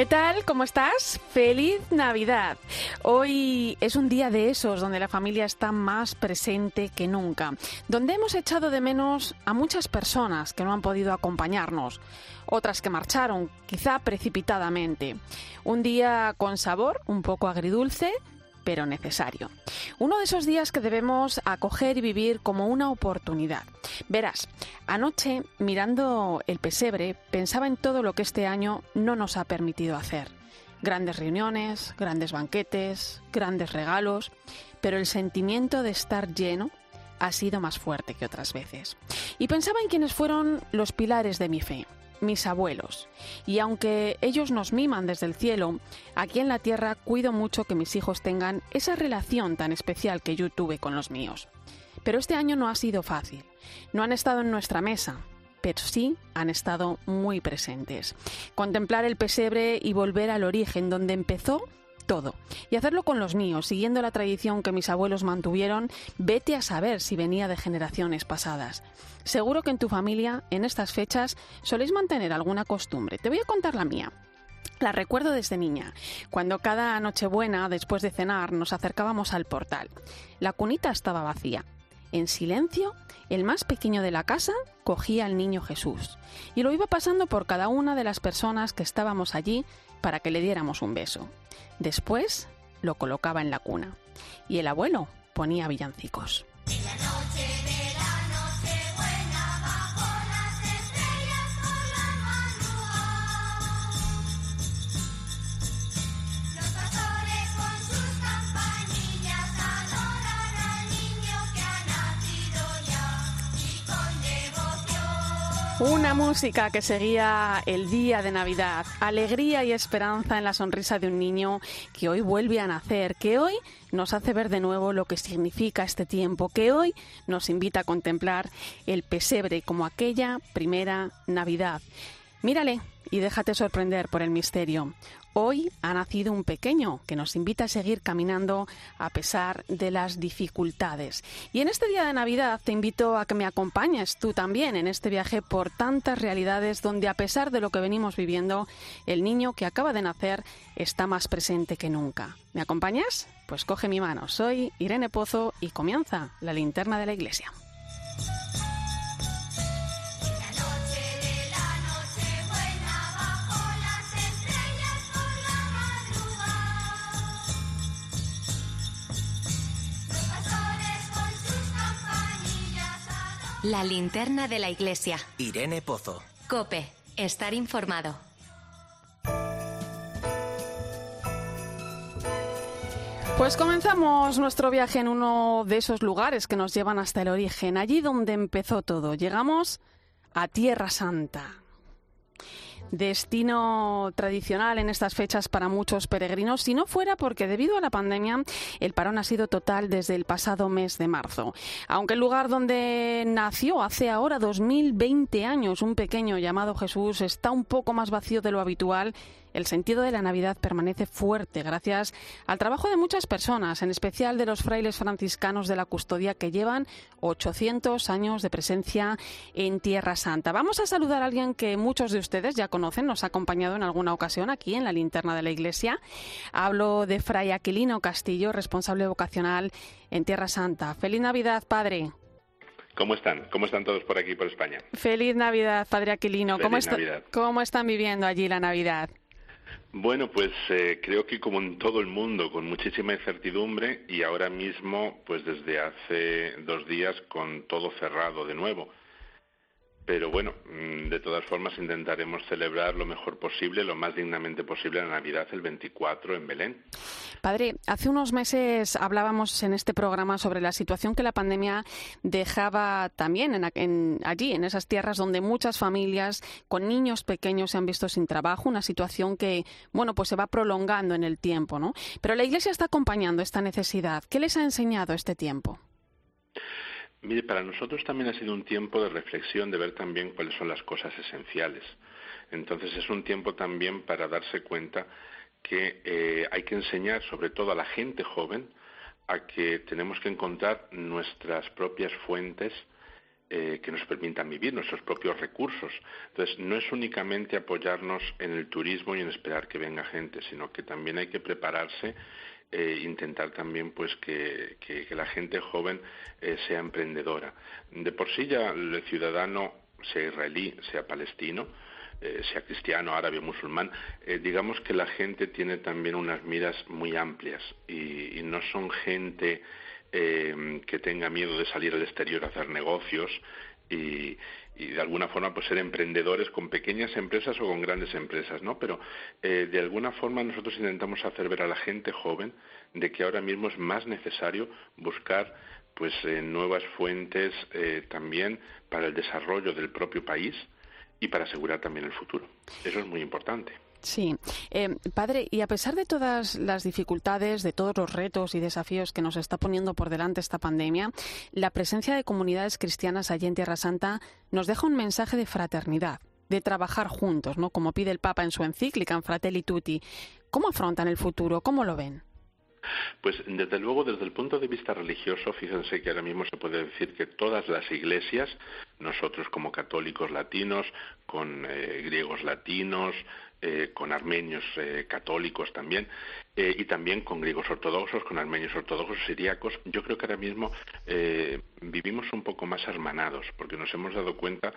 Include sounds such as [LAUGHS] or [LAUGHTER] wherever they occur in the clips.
¿Qué tal? ¿Cómo estás? Feliz Navidad. Hoy es un día de esos donde la familia está más presente que nunca, donde hemos echado de menos a muchas personas que no han podido acompañarnos, otras que marcharon, quizá precipitadamente. Un día con sabor, un poco agridulce, pero necesario. Uno de esos días que debemos acoger y vivir como una oportunidad. Verás, anoche, mirando el pesebre, pensaba en todo lo que este año no nos ha permitido hacer. Grandes reuniones, grandes banquetes, grandes regalos, pero el sentimiento de estar lleno ha sido más fuerte que otras veces. Y pensaba en quienes fueron los pilares de mi fe, mis abuelos. Y aunque ellos nos miman desde el cielo, aquí en la tierra cuido mucho que mis hijos tengan esa relación tan especial que yo tuve con los míos. Pero este año no ha sido fácil. No han estado en nuestra mesa, pero sí han estado muy presentes. Contemplar el pesebre y volver al origen donde empezó todo. Y hacerlo con los míos, siguiendo la tradición que mis abuelos mantuvieron, vete a saber si venía de generaciones pasadas. Seguro que en tu familia, en estas fechas, soléis mantener alguna costumbre. Te voy a contar la mía. La recuerdo desde niña, cuando cada Nochebuena, después de cenar, nos acercábamos al portal. La cunita estaba vacía. En silencio, el más pequeño de la casa cogía al niño Jesús y lo iba pasando por cada una de las personas que estábamos allí para que le diéramos un beso. Después lo colocaba en la cuna y el abuelo ponía villancicos. Una música que seguía el día de Navidad, alegría y esperanza en la sonrisa de un niño que hoy vuelve a nacer, que hoy nos hace ver de nuevo lo que significa este tiempo, que hoy nos invita a contemplar el pesebre como aquella primera Navidad. Mírale y déjate sorprender por el misterio. Hoy ha nacido un pequeño que nos invita a seguir caminando a pesar de las dificultades. Y en este día de Navidad te invito a que me acompañes tú también en este viaje por tantas realidades donde a pesar de lo que venimos viviendo, el niño que acaba de nacer está más presente que nunca. ¿Me acompañas? Pues coge mi mano. Soy Irene Pozo y comienza la linterna de la iglesia. La linterna de la iglesia. Irene Pozo. Cope, estar informado. Pues comenzamos nuestro viaje en uno de esos lugares que nos llevan hasta el origen, allí donde empezó todo. Llegamos a Tierra Santa destino tradicional en estas fechas para muchos peregrinos, si no fuera porque debido a la pandemia el parón ha sido total desde el pasado mes de marzo. Aunque el lugar donde nació hace ahora 2020 años un pequeño llamado Jesús está un poco más vacío de lo habitual, el sentido de la Navidad permanece fuerte gracias al trabajo de muchas personas, en especial de los frailes franciscanos de la custodia que llevan 800 años de presencia en Tierra Santa. Vamos a saludar a alguien que muchos de ustedes ya conocen, nos ha acompañado en alguna ocasión aquí en la linterna de la iglesia. Hablo de Fray Aquilino Castillo, responsable vocacional en Tierra Santa. Feliz Navidad, padre. ¿Cómo están? ¿Cómo están todos por aquí, por España? Feliz Navidad, Padre Aquilino. ¿Cómo, Navidad. ¿Cómo están viviendo allí la Navidad? Bueno, pues eh, creo que como en todo el mundo, con muchísima incertidumbre y ahora mismo, pues desde hace dos días, con todo cerrado de nuevo. Pero bueno, mm, de todas formas intentaremos celebrar lo mejor posible, lo más dignamente posible la Navidad el 24 en Belén. Padre, hace unos meses hablábamos en este programa sobre la situación que la pandemia dejaba también en, allí, en esas tierras donde muchas familias con niños pequeños se han visto sin trabajo, una situación que, bueno, pues se va prolongando en el tiempo, ¿no? Pero la Iglesia está acompañando esta necesidad. ¿Qué les ha enseñado este tiempo? Mire, para nosotros también ha sido un tiempo de reflexión, de ver también cuáles son las cosas esenciales. Entonces es un tiempo también para darse cuenta que eh, hay que enseñar, sobre todo a la gente joven, a que tenemos que encontrar nuestras propias fuentes eh, que nos permitan vivir, nuestros propios recursos. Entonces, no es únicamente apoyarnos en el turismo y en esperar que venga gente, sino que también hay que prepararse eh, intentar también pues que, la gente joven eh, sea emprendedora. De por sí ya el ciudadano, sea israelí, sea palestino, eh, sea cristiano, árabe o musulmán, digamos que la gente tiene también unas miras muy amplias y, no son gente que tenga miedo de salir al exterior a hacer negocios y, y de alguna forma pues ser emprendedores con pequeñas empresas o con grandes empresas, ¿no? Pero eh, de alguna forma nosotros intentamos hacer ver a la gente joven de que ahora mismo es más necesario buscar pues eh, nuevas fuentes eh, también para el desarrollo del propio país y para asegurar también el futuro. Eso es muy importante. Sí, eh, padre, y a pesar de todas las dificultades, de todos los retos y desafíos que nos está poniendo por delante esta pandemia, la presencia de comunidades cristianas allí en Tierra Santa nos deja un mensaje de fraternidad, de trabajar juntos, ¿no? Como pide el Papa en su encíclica en Fratelli Tutti. ¿Cómo afrontan el futuro? ¿Cómo lo ven? Pues desde luego, desde el punto de vista religioso, fíjense que ahora mismo se puede decir que todas las iglesias, nosotros como católicos latinos, con eh, griegos latinos, eh, con armenios eh, católicos también, eh, y también con griegos ortodoxos, con armenios ortodoxos, siríacos. Yo creo que ahora mismo vivimos un poco más hermanados, porque nos hemos dado cuenta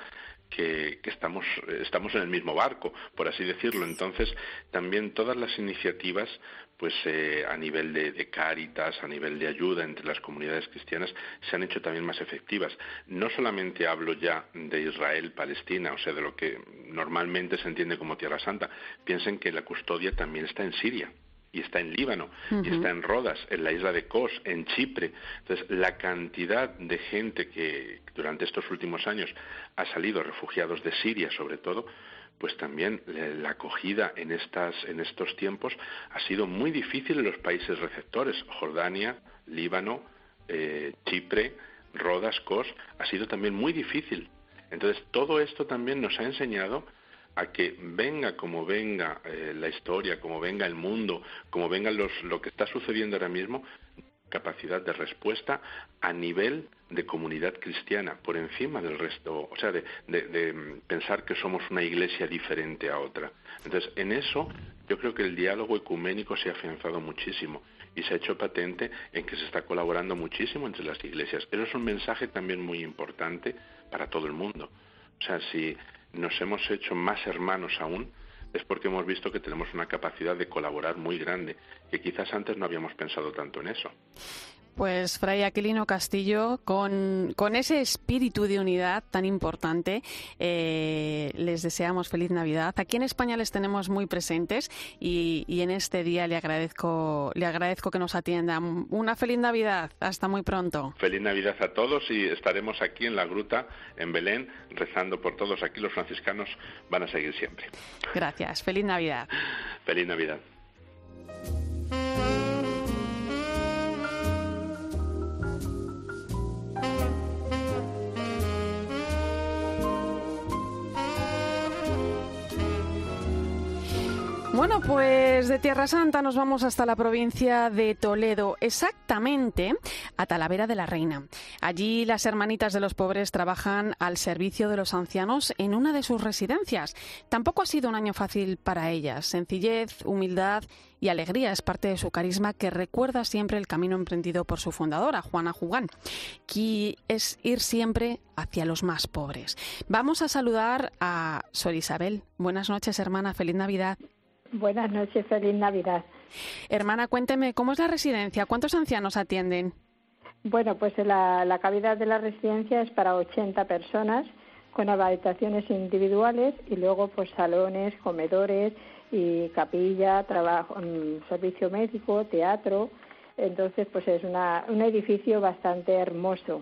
que, estamos, estamos en el mismo barco, por así decirlo. Entonces, también todas las iniciativas pues eh, a nivel de, de, cáritas, a nivel de ayuda entre las comunidades cristianas, se han hecho también más efectivas. No solamente hablo ya de Israel, Palestina, o sea, de lo que normalmente se entiende como Tierra Santa. Piensen que la custodia también está en Siria y está en Líbano, y está en Rodas, en la isla de Kos, en Chipre. Entonces, la cantidad de gente que durante estos últimos años ha salido, refugiados de Siria sobre todo, pues también la acogida en, estas, en estos tiempos ha sido muy difícil en los países receptores. Jordania, Líbano, eh, Chipre, Rodas, Kos, ha sido también muy difícil. Entonces, todo esto también nos ha enseñado a que venga como venga eh, la historia, como venga el mundo, como venga los, lo que está sucediendo ahora mismo, capacidad de respuesta a nivel de comunidad cristiana, por encima del resto, o sea, de, pensar que somos una iglesia diferente a otra. Entonces, en eso yo creo que el diálogo ecuménico se ha afianzado muchísimo y se ha hecho patente en que se está colaborando muchísimo entre las iglesias. Pero es un mensaje también muy importante para todo el mundo. O sea, si nos hemos hecho más hermanos aún, es porque hemos visto que tenemos una capacidad de colaborar muy grande, que quizás antes no habíamos pensado tanto en eso. Pues Fray Aquilino Castillo, con, ese espíritu de unidad tan importante, eh, les deseamos feliz Navidad. Aquí en España les tenemos muy presentes y, y, en este día le agradezco, le agradezco que nos atiendan. Una feliz Navidad. Hasta muy pronto. Feliz Navidad a todos y estaremos aquí en la gruta en Belén rezando por todos. Aquí los franciscanos van a seguir siempre. Gracias. Feliz Navidad. Feliz Navidad. Bueno, pues de Tierra Santa nos vamos hasta la provincia de Toledo, exactamente a Talavera de la Reina. Allí las hermanitas de los pobres trabajan al servicio de los ancianos en una de sus residencias. Tampoco ha sido un año fácil para ellas. Sencillez, humildad y alegría es parte de su carisma que recuerda siempre el camino emprendido por su fundadora, Juana Jugán, que es ir siempre hacia los más pobres. Vamos a saludar a Sor Isabel. Buenas noches, hermana. Feliz Navidad. Buenas noches, feliz Navidad. Hermana, cuénteme, ¿cómo es la residencia? ¿Cuántos ancianos atienden? Bueno, pues la, la cavidad de la residencia es para 80 personas. con habitaciones individuales y luego pues salones, comedores y capilla, trabajo, mm, servicio médico, teatro. Entonces pues es una, un edificio bastante hermoso.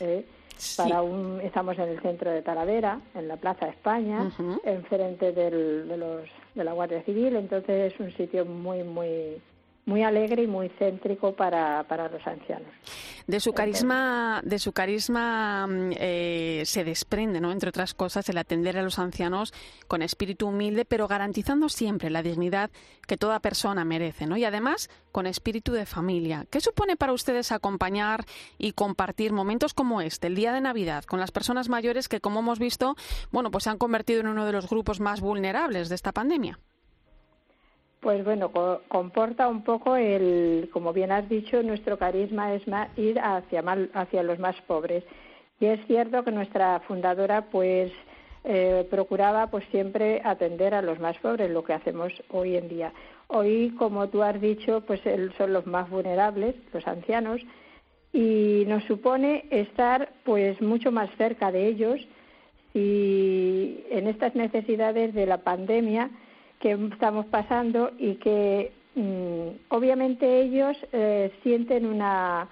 ¿eh? Para un, estamos en el centro de Talavera, en la Plaza España, enfrente del, de, los, de la Guardia Civil. Entonces es un sitio muy, muy, muy alegre y muy céntrico para, para los ancianos. De su carisma, de su carisma mm, eh, se desprende, ¿no? entre otras cosas, el atender a los ancianos con espíritu humilde, pero garantizando siempre la dignidad que toda persona merece, ¿no? Y además con espíritu de familia. ¿Qué supone para ustedes acompañar y compartir momentos como este, el día de Navidad, con las personas mayores que, como hemos visto, bueno, pues se han convertido en uno de los grupos más vulnerables de esta pandemia? Pues bueno, comporta un poco el, como bien has dicho, nuestro carisma es ir hacia, hacia los más pobres. Y es cierto que nuestra fundadora, pues, eh, procuraba, pues, siempre atender a los más pobres, lo que hacemos hoy en día. Hoy, como tú has dicho, pues, son los más vulnerables, los ancianos, y nos supone estar, pues, mucho más cerca de ellos y en estas necesidades de la pandemia que estamos pasando y que mm, obviamente ellos eh, sienten una,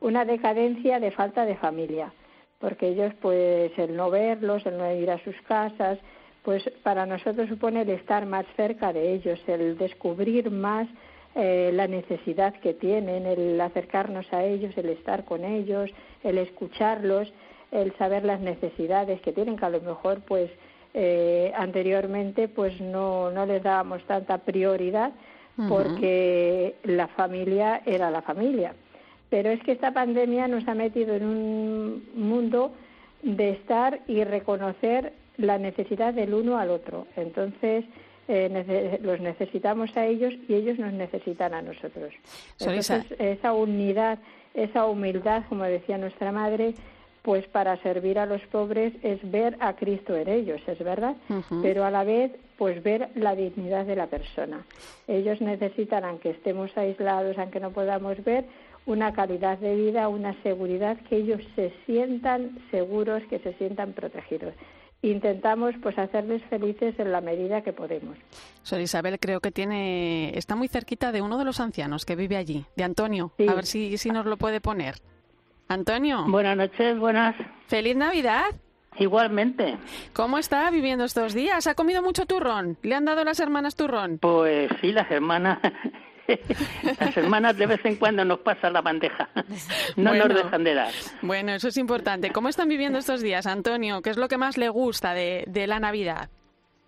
una decadencia de falta de familia, porque ellos pues el no verlos, el no ir a sus casas, pues para nosotros supone el estar más cerca de ellos, el descubrir más eh, la necesidad que tienen, el acercarnos a ellos, el estar con ellos, el escucharlos, el saber las necesidades que tienen, que a lo mejor pues eh, anteriormente pues no, no les dábamos tanta prioridad porque la familia era la familia. Pero es que esta pandemia nos ha metido en un mundo de estar y reconocer la necesidad del uno al otro. Entonces, eh, los necesitamos a ellos y ellos nos necesitan a nosotros. Entonces, esa unidad, esa humildad, como decía nuestra madre, pues para servir a los pobres es ver a Cristo en ellos, es verdad, pero a la vez pues ver la dignidad de la persona. Ellos necesitan, aunque estemos aislados, aunque no podamos ver, una calidad de vida, una seguridad, que ellos se sientan seguros, que se sientan protegidos intentamos pues hacerles felices en la medida que podemos. Sor Isabel creo que tiene está muy cerquita de uno de los ancianos que vive allí, de Antonio. A ver si, si nos lo puede poner. Antonio. Buenas noches, buenas. Feliz Navidad. Igualmente. ¿Cómo está viviendo estos días? ¿Ha comido mucho turrón? ¿Le han dado las hermanas turrón? Pues sí, las hermanas. [LAUGHS] las hermanas de vez en cuando nos pasan la bandeja. No nos dejan de dar. Bueno, eso es importante. ¿Cómo están viviendo estos días, Antonio? ¿Qué es lo que más le gusta de, de la Navidad?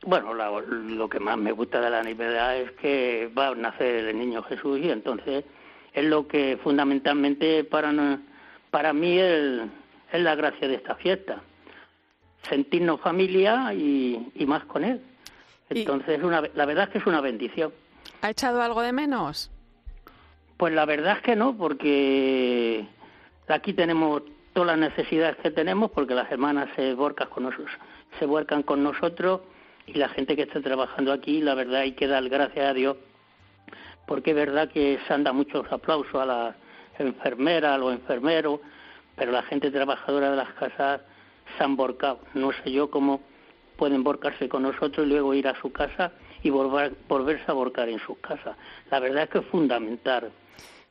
Bueno, lo que más me gusta de la Navidad es que va a nacer el niño Jesús y entonces es lo que fundamentalmente para para mí es, la gracia de esta fiesta. Sentirnos familia y, más con él. Entonces, una, la verdad es que es una bendición. ¿Ha echado algo de menos? Pues la verdad es que no, porque aquí tenemos todas las necesidades que tenemos, porque las hermanas se con nosotros, se vuelcan con nosotros y la gente que está trabajando aquí, la verdad hay que dar gracias a Dios, porque es verdad que se han dado muchos aplausos a las enfermeras, los enfermeros, pero la gente trabajadora de las casas se han borcado. No sé yo cómo pueden borcarse con nosotros y luego ir a su casa y volver, volverse a borcar en sus casas. La verdad es que es fundamental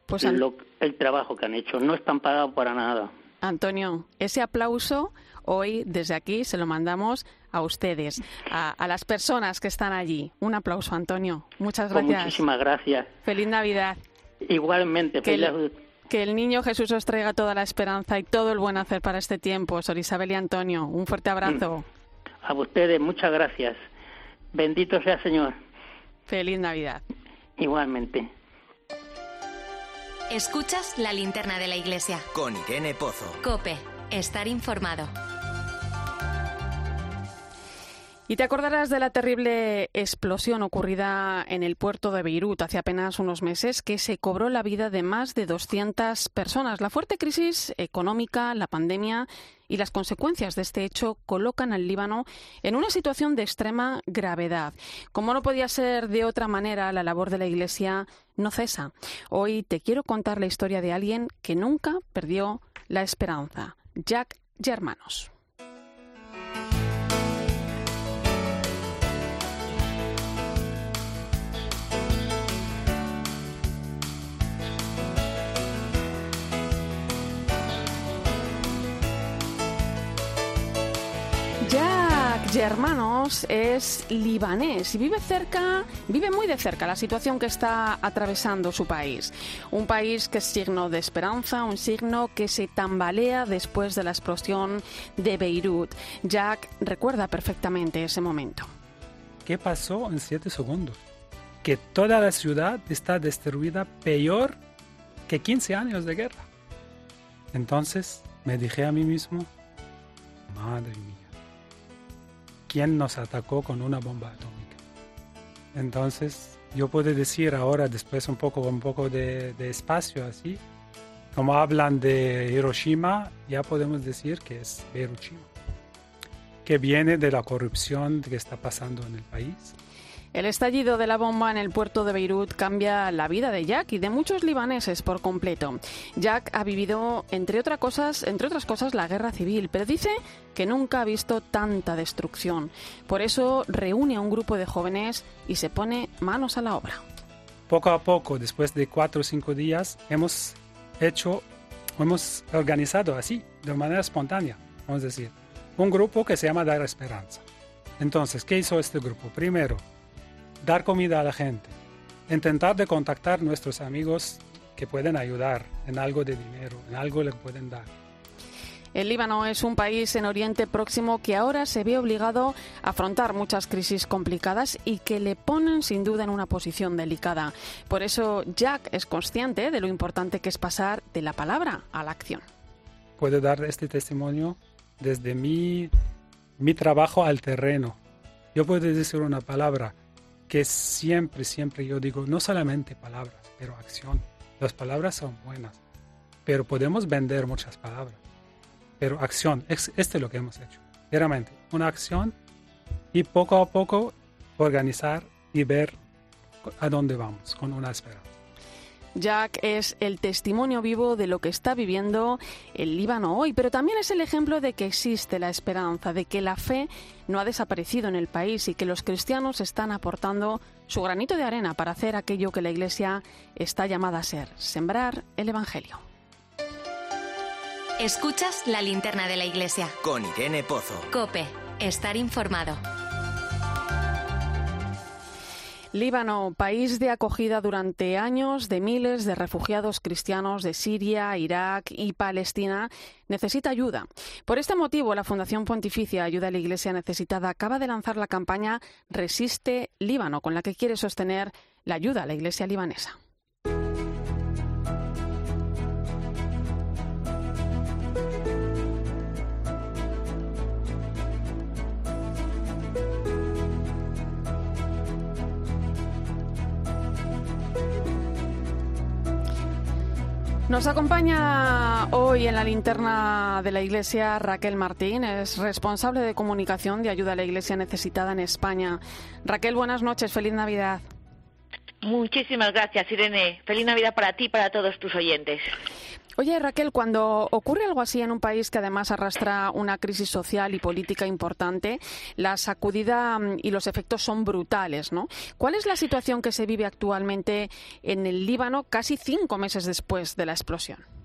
pues, el trabajo que han hecho. No están pagados para nada. Antonio, ese aplauso hoy desde aquí se lo mandamos a ustedes, a, las personas que están allí. Un aplauso, Antonio. Muchas pues gracias. muchísimas gracias. Feliz Navidad. Igualmente. feliz... Que el niño Jesús os traiga toda la esperanza y todo el buen hacer para este tiempo. Sor Isabel y Antonio, un fuerte abrazo. A ustedes, muchas gracias. Bendito sea Señor. Feliz Navidad. Igualmente. Escuchas la linterna de la iglesia. Con Irene Pozo. Cope, estar informado. Y te acordarás de la terrible explosión ocurrida en el puerto de Beirut hace apenas unos meses que se cobró la vida de más de 200 personas. La fuerte crisis económica, la pandemia y las consecuencias de este hecho colocan al Líbano en una situación de extrema gravedad. Como no podía ser de otra manera, la labor de la Iglesia no cesa. Hoy te quiero contar la historia de alguien que nunca perdió la esperanza, Jack Germanos. Germanos es libanés y vive cerca, vive muy de cerca la situación que está atravesando su país. Un país que es signo de esperanza, un signo que se tambalea después de la explosión de Beirut. Jack recuerda perfectamente ese momento. ¿Qué pasó en siete segundos? Que toda la ciudad está destruida peor que 15 años de guerra. Entonces me dije a mí mismo, madre mía quién nos atacó con una bomba atómica. Entonces, yo puedo decir ahora, después un poco, un poco de, espacio así, como hablan de Hiroshima, ya podemos decir que es Hiroshima, que viene de la corrupción que está pasando en el país el estallido de la bomba en el puerto de Beirut cambia la vida de Jack y de muchos libaneses por completo. Jack ha vivido, entre, otras cosas, entre otras cosas, la guerra civil, pero dice que nunca ha visto tanta destrucción. Por eso reúne a un grupo de jóvenes y se pone manos a la obra. Poco a poco, después de cuatro o cinco días, hemos hecho, hemos organizado así, de manera espontánea, vamos a decir, un grupo que se llama Dar Esperanza. Entonces, ¿qué hizo este grupo? Primero, dar comida a la gente, intentar de contactar nuestros amigos que pueden ayudar en algo de dinero, en algo le pueden dar. El Líbano es un país en Oriente Próximo que ahora se ve obligado a afrontar muchas crisis complicadas y que le ponen sin duda en una posición delicada. Por eso Jack es consciente de lo importante que es pasar de la palabra a la acción. Puedo dar este testimonio desde mi, mi trabajo al terreno. Yo puedo decir una palabra, que siempre, siempre yo digo, no solamente palabras, pero acción. Las palabras son buenas, pero podemos vender muchas palabras. Pero acción, es, este es lo que hemos hecho. Realmente, una acción y poco a poco organizar y ver a dónde vamos con una esperanza. Jack es el testimonio vivo de lo que está viviendo el Líbano hoy, pero también es el ejemplo de que existe la esperanza, de que la fe no ha desaparecido en el país y que los cristianos están aportando su granito de arena para hacer aquello que la Iglesia está llamada a ser, sembrar el Evangelio. Escuchas la linterna de la Iglesia. Con Irene Pozo. Cope, estar informado. Líbano, país de acogida durante años de miles de refugiados cristianos de Siria, Irak y Palestina, necesita ayuda. Por este motivo, la Fundación Pontificia Ayuda a la Iglesia Necesitada acaba de lanzar la campaña Resiste Líbano, con la que quiere sostener la ayuda a la Iglesia libanesa. Nos acompaña hoy en la linterna de la Iglesia Raquel Martín, es responsable de comunicación de ayuda a la Iglesia necesitada en España. Raquel, buenas noches, feliz Navidad. Muchísimas gracias, Irene. Feliz Navidad para ti y para todos tus oyentes. Oye, Raquel, cuando ocurre algo así en un país que además arrastra una crisis social y política importante, la sacudida mm, y los efectos son brutales, ¿no? ¿Cuál es la situación que se vive actualmente en el Líbano casi cinco meses después de la explosión?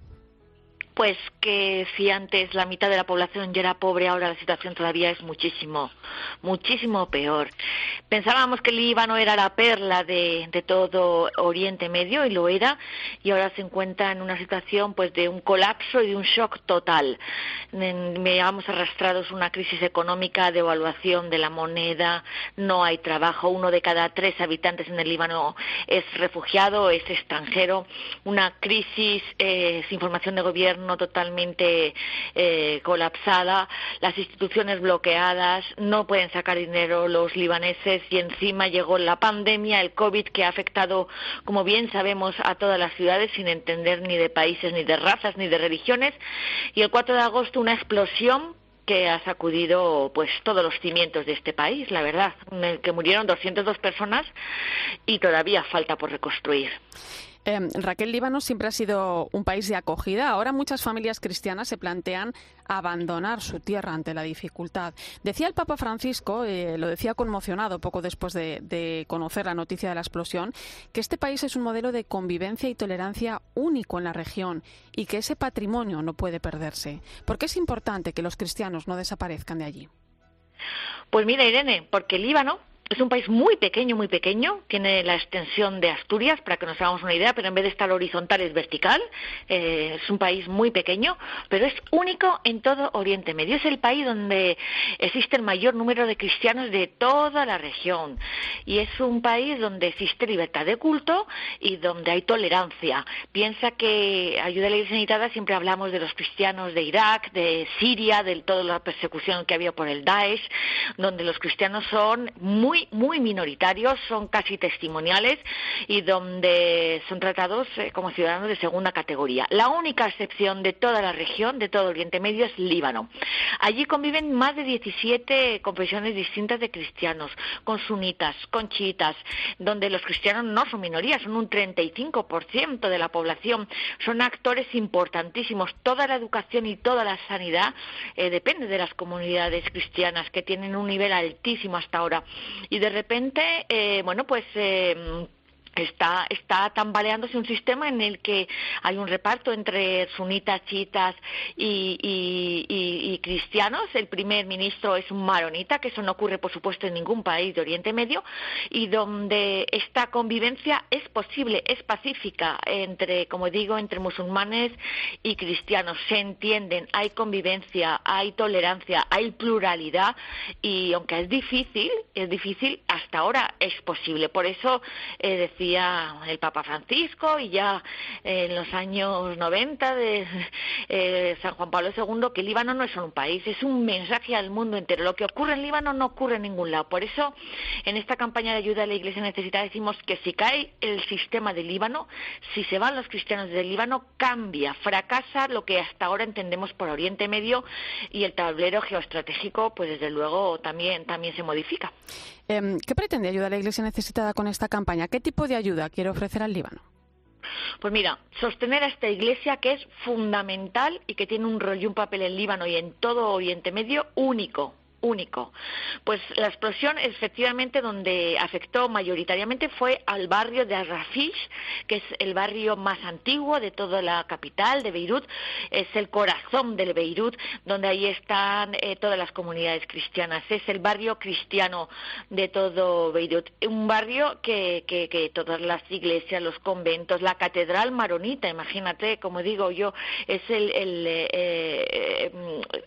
Pues que si antes la mitad de la población ya era pobre, ahora la situación todavía es muchísimo, muchísimo peor. Pensábamos que el Líbano era la perla de, todo Oriente Medio y lo era, y ahora se encuentra en una situación pues de un colapso y de un shock total. Llevamos arrastrados una crisis económica, de evaluación de la moneda, no hay trabajo, uno de cada tres habitantes en el Líbano es refugiado, es extranjero, una crisis eh, sin formación de gobierno no totalmente eh, colapsada, las instituciones bloqueadas, no pueden sacar dinero los libaneses y encima llegó la pandemia, el COVID, que ha afectado, como bien sabemos, a todas las ciudades sin entender ni de países, ni de razas, ni de religiones. Y el 4 de agosto una explosión que ha sacudido pues todos los cimientos de este país, la verdad, en el que murieron 202 personas y todavía falta por reconstruir. Em, Raquel, Líbano siempre ha sido un país de acogida. Ahora muchas familias cristianas se plantean abandonar su tierra ante la dificultad. Decía el Papa Francisco, eh, lo decía conmocionado poco después de, conocer la noticia de la explosión, que este país es un modelo de convivencia y tolerancia único en la región y que ese patrimonio no puede perderse. ¿Por qué es importante que los cristianos no desaparezcan de allí? Pues mira, Irene, porque Líbano es un país muy pequeño, muy pequeño, tiene la extensión de Asturias, para que nos hagamos una idea, pero en vez de estar horizontal es vertical. Eh, es un país muy pequeño, pero es único en todo Oriente Medio. Es el país donde existe el mayor número de cristianos de toda la región. Y es un país donde existe libertad de culto y donde hay tolerancia. Piensa que ayuda a la Iglesia Unitada siempre hablamos de los cristianos de Irak, de Siria, de toda la persecución que había por el Daesh, donde los cristianos son muy muy, minoritarios, son casi testimoniales y donde son tratados eh, como ciudadanos de segunda categoría. La única excepción de toda la región, de todo Oriente Medio, es Líbano. Allí conviven más de 17 confesiones distintas de cristianos, con sunitas, con chiitas, donde los cristianos no son minorías, son un 35% de la población, son actores importantísimos. Toda la educación y toda la sanidad eh, depende de las comunidades cristianas que tienen un nivel altísimo hasta ahora y de repente, eh, bueno, pues eh, está, está tambaleándose un sistema en el que hay un reparto entre sunitas, chiitas y, y, cristianos. El primer ministro es un maronita, que eso no ocurre, por supuesto, en ningún país de Oriente Medio, y donde esta convivencia es posible, es pacífica entre, como digo, entre musulmanes y cristianos. Se entienden, hay convivencia, hay tolerancia, hay pluralidad, y aunque es difícil, es difícil, hasta ahora es posible. Por eso eh, el Papa Francisco y ya en los años 90 de eh, San Juan Pablo II que Líbano no es solo un país, es un mensaje al mundo entero. Lo que ocurre en Líbano no ocurre en ningún lado. Por eso, en esta campaña de ayuda a la Iglesia necesitada decimos que si cae el sistema de Líbano, si se van los cristianos del Líbano, cambia, fracasa lo que hasta ahora entendemos por Oriente Medio y el tablero geoestratégico, pues desde luego también, también se modifica. Em, ¿Qué pretende ayudar a la Iglesia necesitada con esta campaña? ¿Qué tipo de ayuda quiere ofrecer al Líbano? Pues mira, sostener a esta iglesia que es fundamental y que tiene un rol y un papel en Líbano y en todo Oriente Medio único, único. Pues la explosión, efectivamente, donde afectó mayoritariamente fue al barrio de Arrafish, que es el barrio más antiguo de toda la capital de Beirut, es el corazón del Beirut, donde ahí están eh, todas las comunidades cristianas. Es el barrio cristiano de todo Beirut. Un barrio que, que, todas las iglesias, los conventos, la catedral maronita, imagínate, como digo yo, es el, el, eh,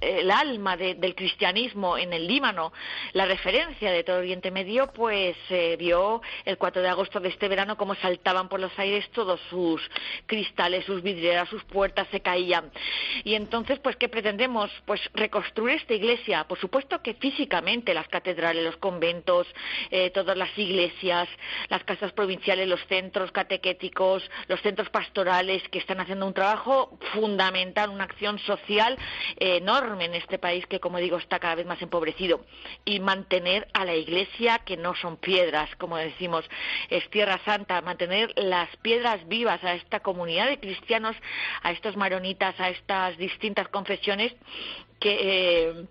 eh, alma del cristianismo en el Líbano, la referencia de todo Oriente Medio, pues eh, vio el 4 de agosto de este verano cómo saltaban por los aires todos sus cristales, sus vidrieras, sus puertas se caían. Y entonces, pues, ¿qué pretendemos? Pues reconstruir esta iglesia. Por supuesto que físicamente las catedrales, los conventos, eh, todas las iglesias, las casas provinciales, los centros catequéticos, los centros pastorales que están haciendo un trabajo fundamental, una acción social enorme en este país que, como digo, está cada vez más y mantener a la iglesia que no son piedras, como decimos, es tierra santa, mantener las piedras vivas a esta comunidad de cristianos, a estos maronitas, a estas distintas confesiones que eh,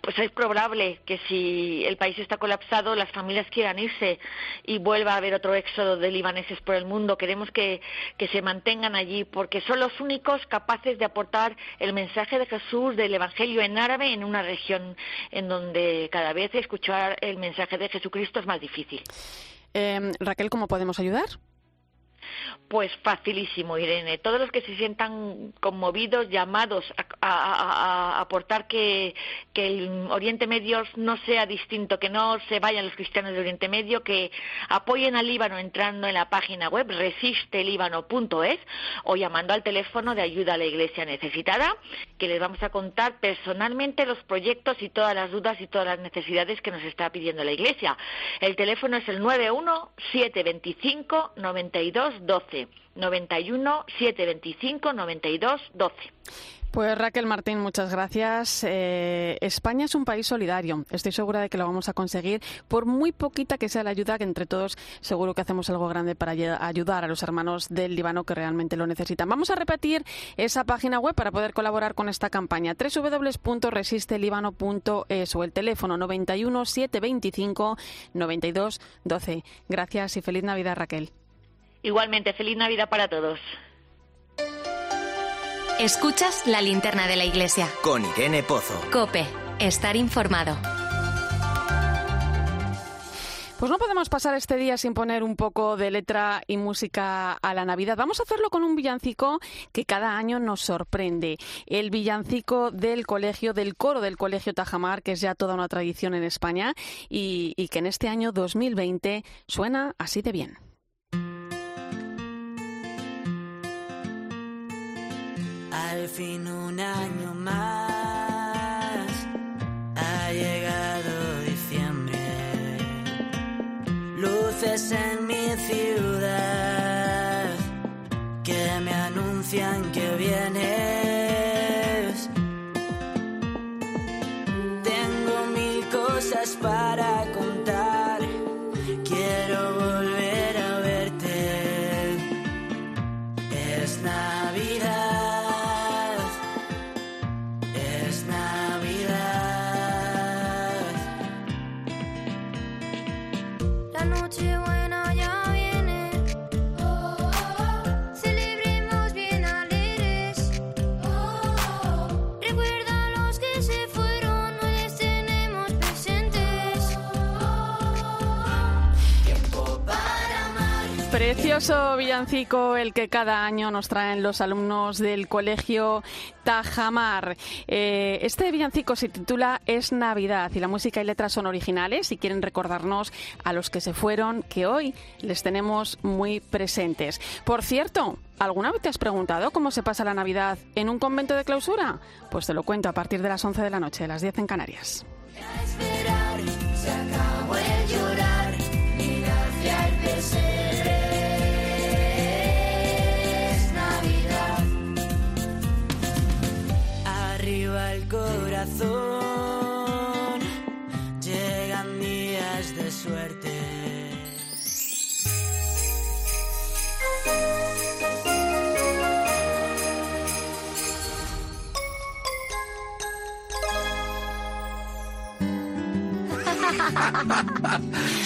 pues es probable que si el país está colapsado, las familias quieran irse y vuelva a haber otro éxodo de libaneses por el mundo. Queremos que, que se mantengan allí porque son los únicos capaces de aportar el mensaje de Jesús, del Evangelio en árabe, en una región en donde cada vez escuchar el mensaje de Jesucristo es más difícil. Eh, Raquel, ¿cómo podemos ayudar? Pues facilísimo, Irene. Todos los que se sientan conmovidos, llamados a, aportar que, el Oriente Medio no sea distinto, que no se vayan los cristianos del Oriente Medio, que apoyen al Líbano entrando en la página web resistelíbano.es o llamando al teléfono de ayuda a la Iglesia necesitada, que les vamos a contar personalmente los proyectos y todas las dudas y todas las necesidades que nos está pidiendo la Iglesia. El teléfono es el 91 725 92 12. 91 725 92 12. Pues Raquel Martín, muchas gracias. Eh, España es un país solidario. Estoy segura de que lo vamos a conseguir, por muy poquita que sea la ayuda, que entre todos seguro que hacemos algo grande para ayudar a los hermanos del Líbano que realmente lo necesitan. Vamos a repetir esa página web para poder colaborar con esta campaña. www.resistelíbano.es o el teléfono 91 725 92 12. Gracias y feliz Navidad, Raquel. Igualmente, feliz Navidad para todos. Escuchas la linterna de la iglesia. Con Irene Pozo. Cope, Estar informado. Pues no podemos pasar este día sin poner un poco de letra y música a la Navidad. Vamos a hacerlo con un villancico que cada año nos sorprende. El villancico del colegio, del coro del colegio Tajamar, que es ya toda una tradición en España y, y que en este año 2020 suena así de bien. Fin un año más ha llegado diciembre. Luces en mi ciudad que me anuncian Precioso villancico el que cada año nos traen los alumnos del colegio Tajamar. Eh, este villancico se titula Es Navidad y la música y letras son originales y quieren recordarnos a los que se fueron que hoy les tenemos muy presentes. Por cierto, ¿alguna vez te has preguntado cómo se pasa la Navidad en un convento de clausura? Pues te lo cuento a partir de las 11 de la noche, las 10 en Canarias.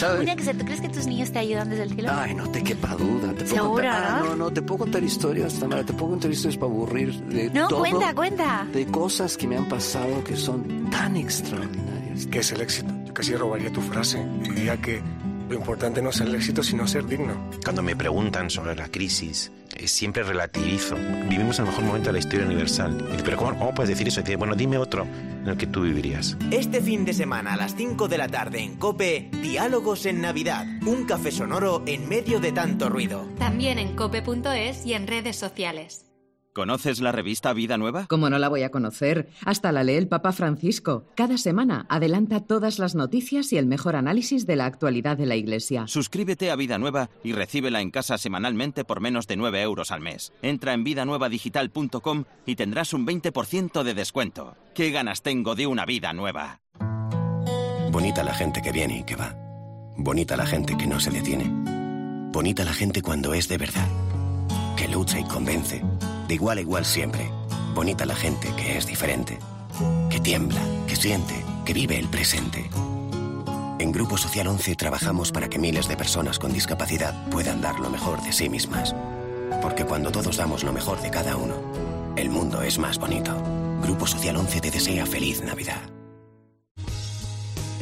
¿Tú crees que tus niños te ayudan desde el cielo? Ay, no te quepa duda. Te puedo ¿Seguro, contar- Ah, no? no, no, te puedo contar historias, Tamara. Te puedo contar historias para aburrir de No, todo. cuenta, cuenta. De cosas que me han pasado que son tan extraordinarias. ¿Qué es el éxito? Yo casi robaría tu frase. Diría que lo importante no es el éxito, sino ser digno. Cuando me preguntan sobre la crisis, siempre relativizo. Vivimos el mejor momento de la historia universal. Pero ¿cómo, cómo puedes decir eso? Y dice, bueno, dime otro en el que tú vivirías. Este fin de semana a las 5 de la tarde en Cope, Diálogos en Navidad. Un café sonoro en medio de tanto ruido. También en cope.es y en redes sociales. ¿Conoces la revista Vida Nueva? ¿Cómo no la voy a conocer? Hasta la lee el Papa Francisco. Cada semana adelanta todas las noticias y el mejor análisis de la actualidad de la Iglesia. Suscríbete a Vida Nueva y recíbela en casa semanalmente por menos de 9 euros al mes. Entra en vidanuevadigital.com y tendrás un 20% de descuento. ¿Qué ganas tengo de una vida nueva? Bonita la gente que viene y que va. Bonita la gente que no se detiene. Bonita la gente cuando es de verdad. Que lucha y convence. Igual a igual siempre. Bonita la gente que es diferente. Que tiembla, que siente, que vive el presente. En Grupo Social 11 trabajamos para que miles de personas con discapacidad puedan dar lo mejor de sí mismas. Porque cuando todos damos lo mejor de cada uno, el mundo es más bonito. Grupo Social 11 te desea feliz Navidad.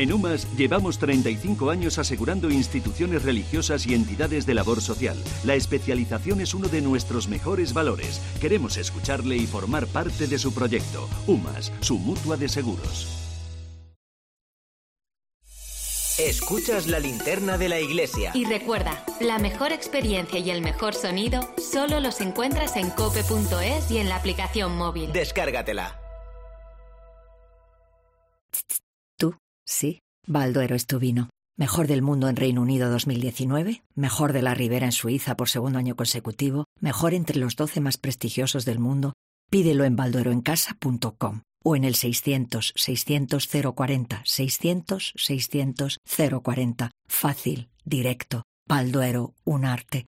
En UMAS llevamos 35 años asegurando instituciones religiosas y entidades de labor social. La especialización es uno de nuestros mejores valores. Queremos escucharle y formar parte de su proyecto. UMAS, su mutua de seguros. Escuchas la linterna de la iglesia. Y recuerda, la mejor experiencia y el mejor sonido solo los encuentras en cope.es y en la aplicación móvil. Descárgatela. Sí. Balduero es tu vino. Mejor del mundo en Reino Unido 2019, mejor de la Ribera en Suiza por segundo año consecutivo, mejor entre los 12 más prestigiosos del mundo. Pídelo en baldueroencasa.com o en el 600 600 040 600 600 040. Fácil, directo. Balduero, un arte.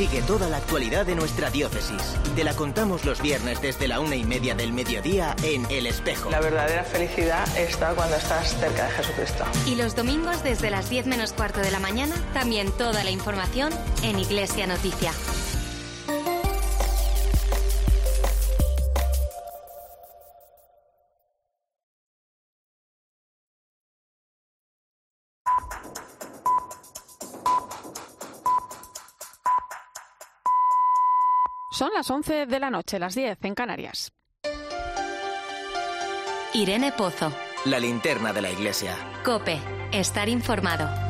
Sigue toda la actualidad de nuestra diócesis. Te la contamos los viernes desde la una y media del mediodía en El Espejo. La verdadera felicidad está cuando estás cerca de Jesucristo. Y los domingos desde las 10 menos cuarto de la mañana, también toda la información en Iglesia Noticia. Son las 11 de la noche, las 10 en Canarias. Irene Pozo. La linterna de la iglesia. Cope. Estar informado.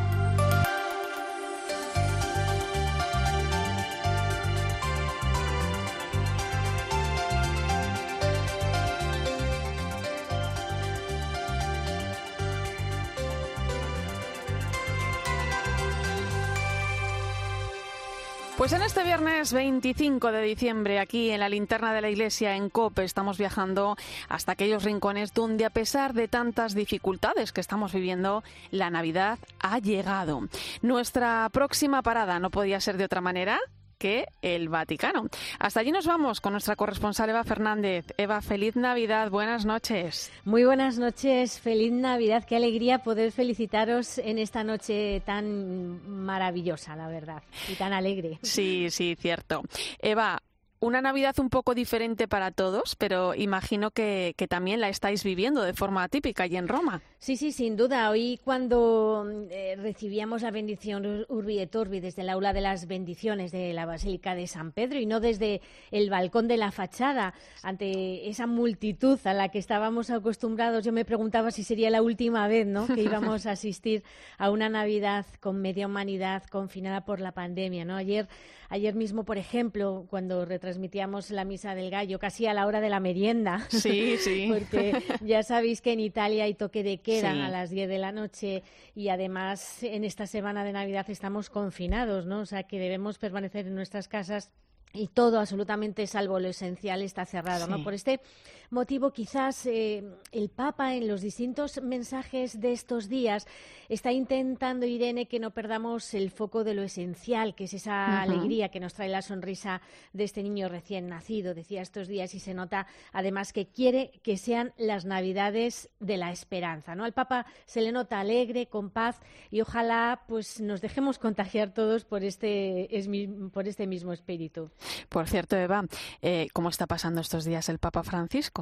Pues en este viernes 25 de diciembre, aquí en la linterna de la iglesia en Cope, estamos viajando hasta aquellos rincones donde, a pesar de tantas dificultades que estamos viviendo, la Navidad ha llegado. Nuestra próxima parada no podía ser de otra manera que el Vaticano. Hasta allí nos vamos con nuestra corresponsal Eva Fernández. Eva, feliz Navidad, buenas noches. Muy buenas noches, feliz Navidad, qué alegría poder felicitaros en esta noche tan maravillosa, la verdad, y tan alegre. Sí, sí, cierto. Eva, una Navidad un poco diferente para todos, pero imagino que, también la estáis viviendo de forma atípica y en Roma. Sí, sí, sin duda. Hoy cuando eh, recibíamos la bendición Urbi et Orbi desde el aula de las bendiciones de la Basílica de San Pedro y no desde el balcón de la fachada, ante esa multitud a la que estábamos acostumbrados, yo me preguntaba si sería la última vez ¿no? que íbamos a asistir a una Navidad con media humanidad confinada por la pandemia. ¿no? Ayer Ayer mismo, por ejemplo, cuando retransmitíamos la misa del gallo, casi a la hora de la merienda. Sí, sí. [LAUGHS] Porque ya sabéis que en Italia hay toque de queda sí. a las 10 de la noche y además en esta semana de Navidad estamos confinados, ¿no? O sea que debemos permanecer en nuestras casas y todo absolutamente salvo lo esencial está cerrado, sí. ¿no? Por este motivo quizás eh, el Papa en los distintos mensajes de estos días está intentando Irene que no perdamos el foco de lo esencial, que es esa uh -huh. alegría que nos trae la sonrisa de este niño recién nacido, decía estos días y se nota además que quiere que sean las Navidades de la esperanza, ¿no? Al Papa se le nota alegre, con paz y ojalá pues nos dejemos contagiar todos por este por este mismo espíritu. Por cierto, Eva, eh, ¿cómo está pasando estos días el Papa Francisco?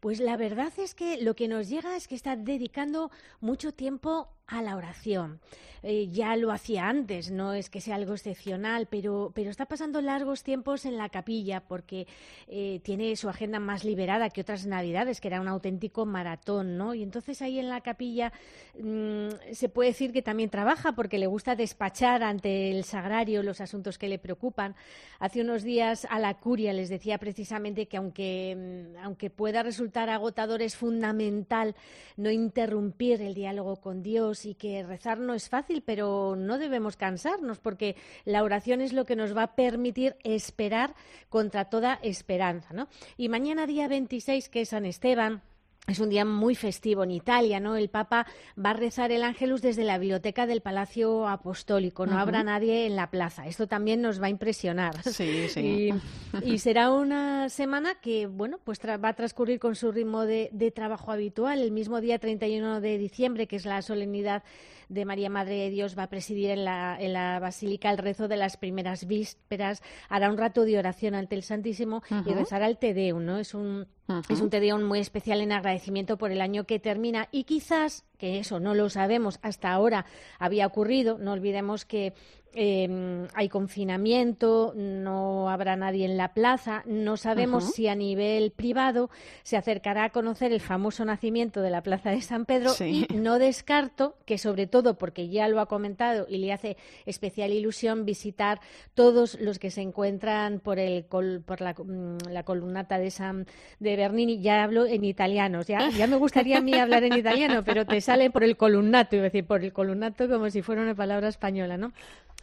Pues la verdad es que lo que nos llega es que está dedicando mucho tiempo a la oración. Eh, ya lo hacía antes, no es que sea algo excepcional, pero, pero está pasando largos tiempos en la capilla porque eh, tiene su agenda más liberada que otras navidades, que era un auténtico maratón, ¿no? Y entonces ahí en la capilla mmm, se puede decir que también trabaja porque le gusta despachar ante el sagrario los asuntos que le preocupan. Hace unos días a la curia les decía precisamente que aunque, mmm, aunque pueda resultar agotador, es fundamental no interrumpir el diálogo con Dios y que rezar no es fácil, pero no debemos cansarnos porque la oración es lo que nos va a permitir esperar contra toda esperanza. ¿no? Y mañana, día 26, que es San Esteban, es un día muy festivo en Italia, ¿no? El Papa va a rezar el Ángelus desde la biblioteca del Palacio Apostólico. No uh -huh. habrá nadie en la plaza. Esto también nos va a impresionar. Sí, sí. [LAUGHS] Y, y será una semana que, bueno, pues va a transcurrir con su ritmo de, de trabajo habitual. El mismo día 31 de diciembre, que es la solemnidad de María Madre de Dios, va a presidir en la, en la Basílica el rezo de las primeras vísperas, hará un rato de oración ante el Santísimo uh -huh. y rezará el Te Deum, ¿no? Es un, uh -huh. es un Te Deum muy especial en agradecimiento por el año que termina y quizás, que eso no lo sabemos, hasta ahora había ocurrido, no olvidemos que eh, hay confinamiento, no habrá nadie en la plaza, no sabemos uh -huh. si a nivel privado se acercará a conocer el famoso nacimiento de la Plaza de San Pedro sí. y no descarto que sobre todo porque ya lo ha comentado y le hace especial ilusión visitar todos los que se encuentran por el por la, mm, la columnata de San de Bernini, ya hablo en italiano, ya, ya me gustaría a mí hablar en italiano, pero te sale por el columnato, iba a decir por el columnato como si fuera una palabra española, ¿no?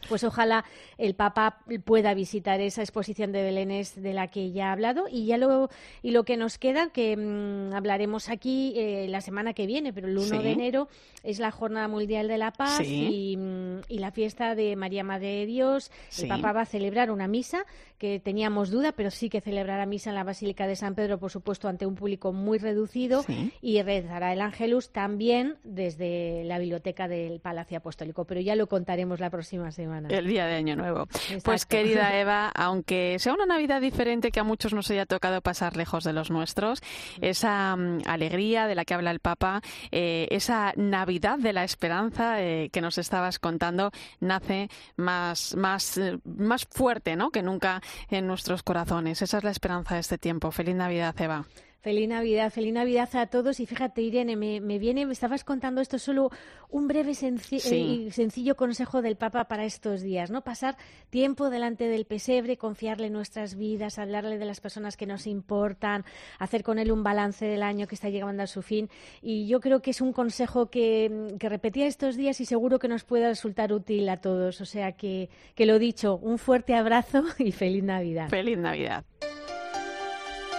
Pues ojalá el Papa pueda visitar esa exposición de Belénes de la que ya ha hablado y ya lo y lo que nos queda que mmm, hablaremos aquí eh, la semana que viene, pero el 1 sí. de enero es la Jornada Mundial de la Paz sí. y, mmm, y, la fiesta de María Madre de Dios. Sí. El Papa va a celebrar una misa que teníamos duda, pero sí que celebrará misa en la Basílica de San Pedro, por supuesto, ante un público muy reducido y rezará el Ángelus también desde la biblioteca del Palacio Apostólico, pero ya lo contaremos la próxima semana. Semana. El día de Año Nuevo. Pues querida [LAUGHS] Eva, aunque sea una Navidad diferente que a muchos nos haya tocado pasar lejos de los nuestros, esa mm, alegría de la que habla el Papa, eh, esa Navidad de la esperanza eh, que nos estabas contando, nace más, más, eh, más fuerte ¿no? que nunca en nuestros corazones. Esa es la esperanza de este tiempo. Feliz Navidad, Eva. Feliz Navidad, feliz Navidad a todos. Y fíjate, Irene, me, me viene, me estabas contando esto solo un breve senci- Sí. eh, sencillo consejo del Papa para estos días, ¿no? Pasar tiempo delante del pesebre, confiarle nuestras vidas, hablarle de las personas que nos importan, hacer con él un balance del año que está llegando a su fin. Y yo creo que es un consejo que, que repetía estos días y seguro que nos puede resultar útil a todos. O sea que, que lo dicho, un fuerte abrazo [LAUGHS] y feliz Navidad. Feliz Navidad.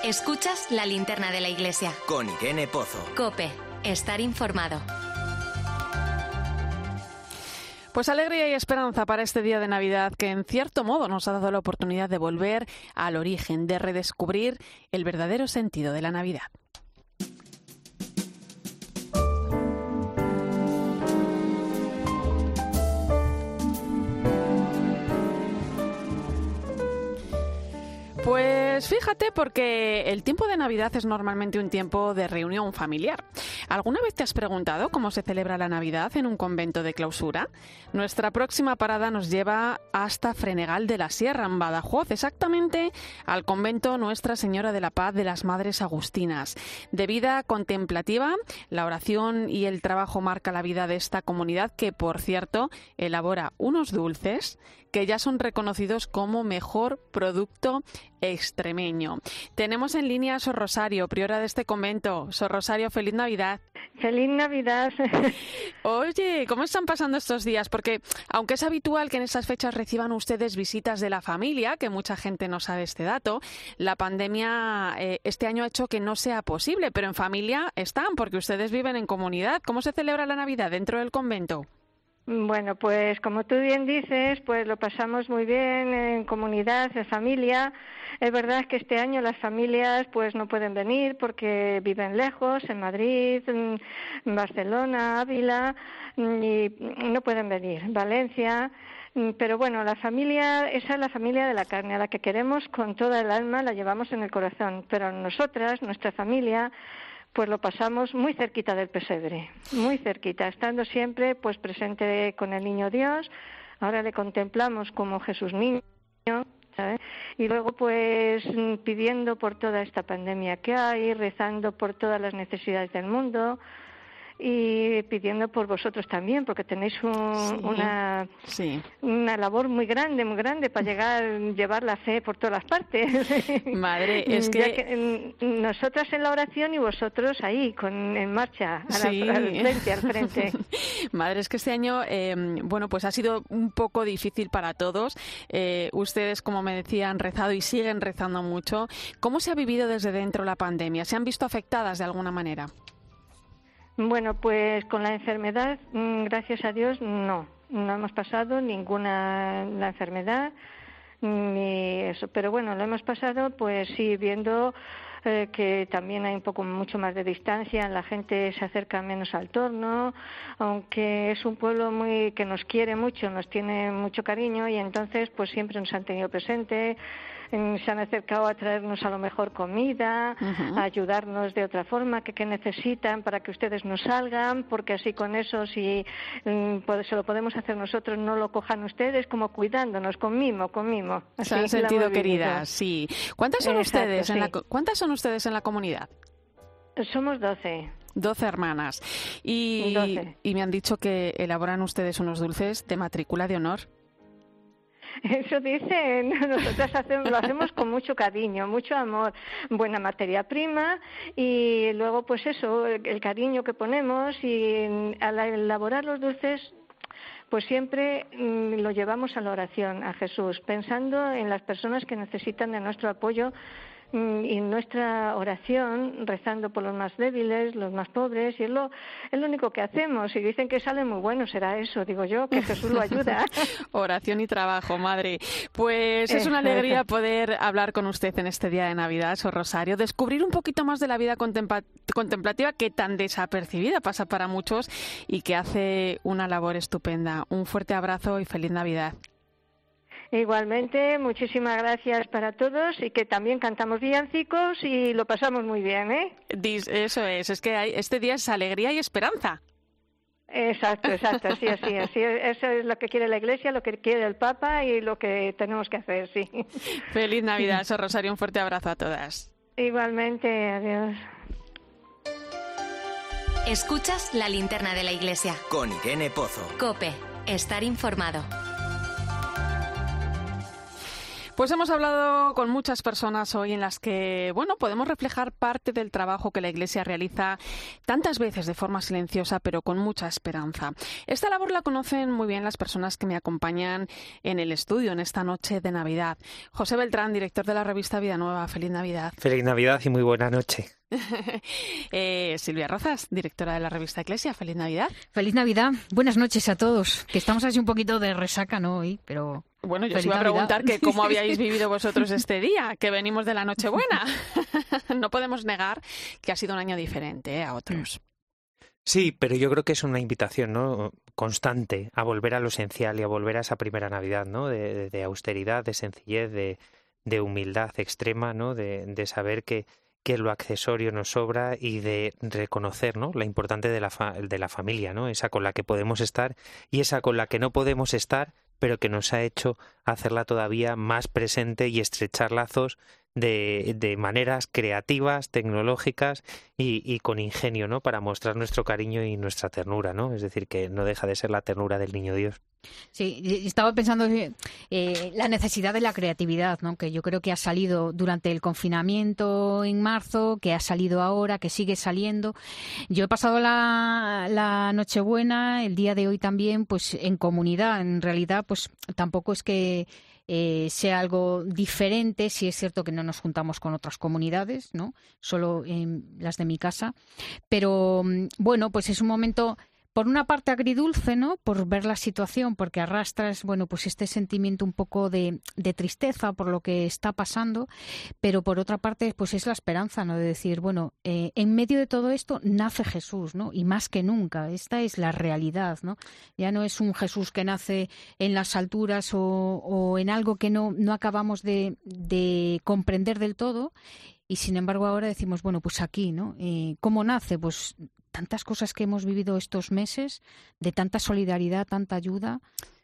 Escuchas la linterna de la iglesia. Con Irene Pozo. Cope, estar informado. Pues alegría y esperanza para este día de Navidad que en cierto modo nos ha dado la oportunidad de volver al origen, de redescubrir el verdadero sentido de la Navidad. Pues fíjate porque el tiempo de Navidad es normalmente un tiempo de reunión familiar. ¿Alguna vez te has preguntado cómo se celebra la Navidad en un convento de clausura? Nuestra próxima parada nos lleva hasta Frenegal de la Sierra, en Badajoz, exactamente al convento Nuestra Señora de la Paz de las Madres Agustinas. De vida contemplativa, la oración y el trabajo marca la vida de esta comunidad que, por cierto, elabora unos dulces que ya son reconocidos como mejor producto extremeño. Tenemos en línea a Sor Rosario, priora de este convento. Sor Rosario, feliz Navidad. Feliz Navidad. [LAUGHS] Oye, ¿cómo están pasando estos días? Porque aunque es habitual que en esas fechas reciban ustedes visitas de la familia, que mucha gente no sabe este dato, la pandemia eh, este año ha hecho que no sea posible, pero en familia están, porque ustedes viven en comunidad. ¿Cómo se celebra la Navidad dentro del convento? Bueno, pues como tú bien dices, pues lo pasamos muy bien en comunidad, en familia. Es verdad que este año las familias pues no pueden venir porque viven lejos, en Madrid, en Barcelona, Ávila, y no pueden venir. Valencia, pero bueno, la familia, esa es la familia de la carne, a la que queremos con toda el alma, la llevamos en el corazón. Pero nosotras, nuestra familia, pues lo pasamos muy cerquita del pesebre, muy cerquita, estando siempre pues presente con el niño Dios. Ahora le contemplamos como Jesús niño, ¿sabes? Y luego pues pidiendo por toda esta pandemia que hay, rezando por todas las necesidades del mundo y pidiendo por vosotros también, porque tenéis un- Sí. una Sí. una labor muy grande, muy grande para llegar, llevar la fe por todas las partes. [LAUGHS] Madre, es que- nosotras en la oración y vosotros ahí, con en marcha, a la- Sí. al frente, al frente. [LAUGHS] Madre, es que este año, eh, bueno, pues ha sido un poco difícil para todos. Eh, ustedes, como me decía, han rezado y siguen rezando mucho. ¿Cómo se ha vivido desde dentro la pandemia? ¿Se han visto afectadas de alguna manera? Bueno, pues con la enfermedad, mm, gracias a Dios, no. No hemos pasado ninguna la enfermedad ni eso. Pero bueno, lo hemos pasado, pues sí, viendo eh, que también hay un poco mucho más de distancia, la gente se acerca menos al torno, aunque es un pueblo muy que nos quiere mucho, nos tiene mucho cariño y entonces pues siempre nos han tenido presente, se han acercado a traernos a lo mejor comida, a ayudarnos de otra forma, que, que necesitan para que ustedes no salgan, porque así con eso si pod- se lo podemos hacer nosotros, no lo cojan ustedes, como cuidándonos, con mimo, con mimo. Se han sentido queridas, sí. ¿Cuántas son Exacto, ustedes en la ¿Cuántas son ustedes en la comunidad? Somos doce. 12 hermanas. Y, 12. y me han dicho que elaboran ustedes unos dulces de matrícula de honor. [LAUGHS] Eso dicen, [LAUGHS] nosotras hacemos, lo hacemos con mucho cariño, mucho amor, buena materia prima y luego pues eso, el, el cariño que ponemos y al elaborar los dulces pues siempre mm, lo llevamos a la oración, a Jesús, pensando en las personas que necesitan de nuestro apoyo y nuestra oración, rezando por los más débiles, los más pobres, y es lo, es lo único que hacemos. Y dicen que sale muy bueno, será eso, digo yo, que Jesús lo ayuda. [LAUGHS] Oración y trabajo, madre. Pues es una alegría poder hablar con usted en este día de Navidad, Sor Rosario, descubrir un poquito más de la vida contempla- contemplativa que tan desapercibida pasa para muchos y que hace una labor estupenda. Un fuerte abrazo y feliz Navidad. Igualmente, muchísimas gracias para todos y que también cantamos villancicos y lo pasamos muy bien, ¿eh? Eso es, es que hay- este día es alegría y esperanza. Exacto, exacto, así, así, así. Eso es lo que quiere la Iglesia, lo que quiere el Papa y lo que tenemos que hacer, sí. Feliz Navidad, Sor Rosario, un fuerte abrazo a todas. Igualmente, adiós. Escuchas la linterna de la iglesia. Con Irene Pozo. Cope, estar informado. Pues hemos hablado con muchas personas hoy en las que, bueno, podemos reflejar parte del trabajo que la Iglesia realiza tantas veces de forma silenciosa, pero con mucha esperanza. Esta labor la conocen muy bien las personas que me acompañan en el estudio en esta noche de Navidad. José Beltrán, director de la revista Vida Nueva. Feliz Navidad. Feliz Navidad y muy buena noche. [LAUGHS] Eh, Silvia Rozas, directora de la revista Iglesia. Feliz Navidad. Feliz Navidad. Buenas noches a todos. Que estamos así un poquito de resaca, ¿no? Hoy, pero. Bueno, yo os iba a preguntar que cómo [LAUGHS] habíais vivido vosotros este día, que venimos de la Nochebuena. [LAUGHS] no podemos negar que ha sido un año diferente ¿eh? a otros. Sí, pero yo creo que es una invitación, ¿no? Constante a volver a lo esencial y a volver a esa primera Navidad, ¿no? De, de- de austeridad, de sencillez, de, de humildad extrema, ¿no? De, de saber que, que lo accesorio nos sobra y de reconocer, ¿no? La importante de la, fa- de la familia, ¿no? Esa con la que podemos estar y esa con la que no podemos estar, pero que nos ha hecho hacerla todavía más presente y estrechar lazos de, de maneras creativas, tecnológicas y, y con ingenio, ¿no? Para mostrar nuestro cariño y nuestra ternura, ¿no? Es decir, que no deja de ser la ternura del niño Dios. Sí, estaba pensando eh, la necesidad de la creatividad, ¿no? Que yo creo que ha salido durante el confinamiento en marzo, que ha salido ahora, que sigue saliendo. Yo he pasado la, la Nochebuena, el día de hoy también, pues en comunidad. En realidad, pues tampoco es que eh, sea algo diferente. Sí es cierto que no nos juntamos con otras comunidades, ¿no? Solo en las de mi casa. Pero mm, bueno, pues es un momento por una parte agridulce, ¿no? Por ver la situación, porque arrastras, bueno, pues este sentimiento un poco de, tristeza por lo que está pasando, pero por otra parte, pues es la esperanza, ¿no? De decir, bueno, eh, en medio de todo esto nace Jesús, ¿no? Y más que nunca, esta es la realidad, ¿no? Ya no es un Jesús que nace en las alturas o, en algo que no, no acabamos de, de comprender del todo, y sin embargo ahora decimos, bueno, pues aquí, ¿no? Eh, ¿Cómo nace? Pues tantas cosas que hemos vivido estos meses, de tanta solidaridad, tanta ayuda.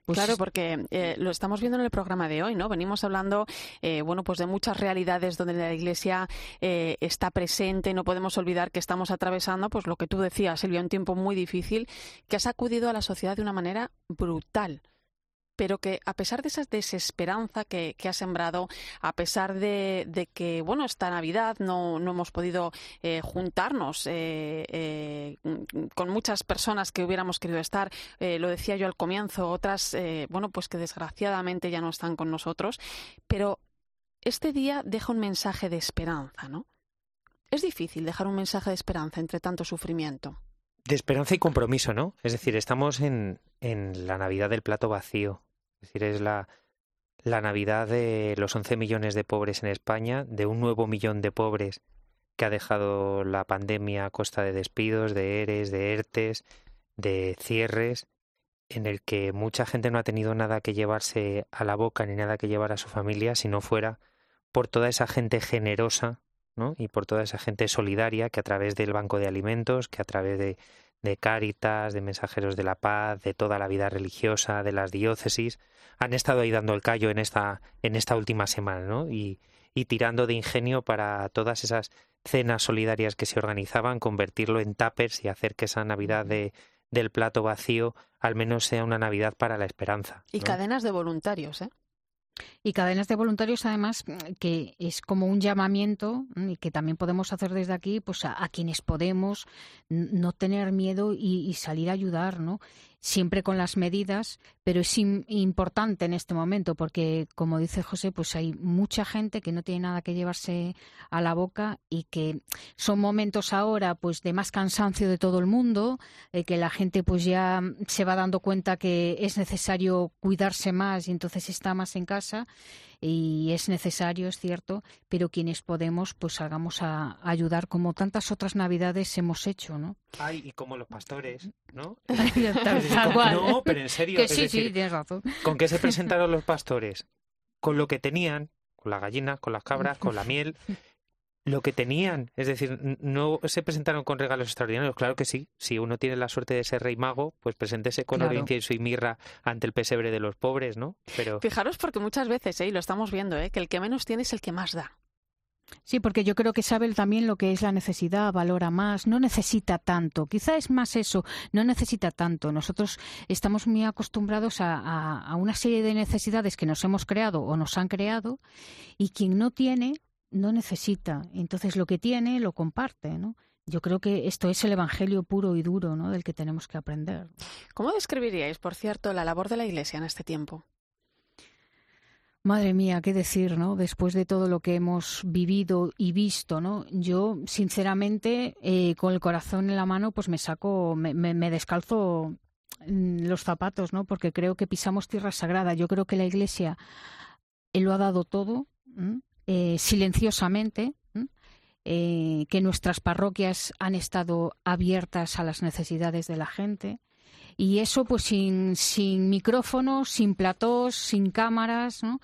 Pues claro, porque eh, lo estamos viendo en el programa de hoy, ¿no? Venimos hablando, eh, bueno, pues de muchas realidades donde la Iglesia eh, está presente. No podemos olvidar que estamos atravesando, pues lo que tú decías, Silvia, un tiempo muy difícil que ha sacudido a la sociedad de una manera brutal pero que a pesar de esa desesperanza que, ha sembrado, a pesar de, que, bueno, esta Navidad no, no hemos podido eh, juntarnos eh, eh, con muchas personas que hubiéramos querido estar, lo decía yo al comienzo, otras, bueno, pues que desgraciadamente ya no están con nosotros, pero este día deja un mensaje de esperanza, ¿no? Es difícil dejar un mensaje de esperanza entre tanto sufrimiento. De esperanza y compromiso, ¿no? Es decir, estamos en, en la Navidad del plato vacío. Es decir, es la, la Navidad de los 11 millones de pobres en España, de un nuevo millón de pobres que ha dejado la pandemia a costa de despidos, de ERES, de ERTES, de cierres, en el que mucha gente no ha tenido nada que llevarse a la boca ni nada que llevar a su familia si no fuera por toda esa gente generosa ¿no? y por toda esa gente solidaria que a través del Banco de Alimentos, que a través de, de Cáritas, de Mensajeros de la Paz, de toda la vida religiosa, de las diócesis, han estado ahí dando el callo en esta, en esta última semana, ¿no? Y, y tirando de ingenio para todas esas cenas solidarias que se organizaban, convertirlo en tuppers y hacer que esa Navidad de, del plato vacío al menos sea una Navidad para la esperanza. Y ¿no? cadenas de voluntarios, ¿eh? Y cadenas de voluntarios, además, que es como un llamamiento y que también podemos hacer desde aquí, pues a, a quienes podemos no tener miedo y, y, salir a ayudar, ¿no? Siempre con las medidas, pero es importante en este momento porque, como dice José, pues hay mucha gente que no tiene nada que llevarse a la boca y que son momentos ahora pues de más cansancio de todo el mundo, eh, que la gente pues ya se va dando cuenta que es necesario cuidarse más y entonces está más en casa y es necesario, es cierto, pero quienes podemos, pues salgamos a, ayudar como tantas otras navidades hemos hecho, ¿no? Ay, y como los pastores, ¿no? [LAUGHS] No, pero en serio. Que sí, sí, tienes razón. ¿Con qué se [LAUGHS] presentaron los pastores? Con lo que tenían, con la gallina, con las cabras, con la miel, lo que tenían. Es decir, no se presentaron con regalos extraordinarios. Claro que sí. Si uno tiene la suerte de ser rey mago, pues preséntese con claro. incienso y mirra ante el pesebre de los pobres, ¿no? Pero fijaros porque muchas veces, ¿eh? y lo estamos viendo, ¿eh? que el que menos tiene es el que más da. Sí, porque yo creo que sabe también lo que es la necesidad, valora más, no necesita tanto. Quizá es más eso, no necesita tanto. Nosotros estamos muy acostumbrados a, a, a una serie de necesidades que nos hemos creado o nos han creado y quien no tiene no necesita. Entonces lo que tiene lo comparte, ¿no? Yo creo que esto es el evangelio puro y duro, ¿no? Del que tenemos que aprender. ¿Cómo describiríais, por cierto, la labor de la Iglesia en este tiempo? Madre mía, qué decir, ¿no? Después de todo lo que hemos vivido y visto, ¿no? Yo, sinceramente, eh, con el corazón en la mano, pues me saco, me, me, me descalzo los zapatos, ¿no? Porque creo que pisamos tierra sagrada. Yo creo que la Iglesia él lo ha dado todo. ¿eh? Eh, silenciosamente, eh, que nuestras parroquias han estado abiertas a las necesidades de la gente. Y eso pues sin, sin micrófonos, sin platós, sin cámaras, ¿no?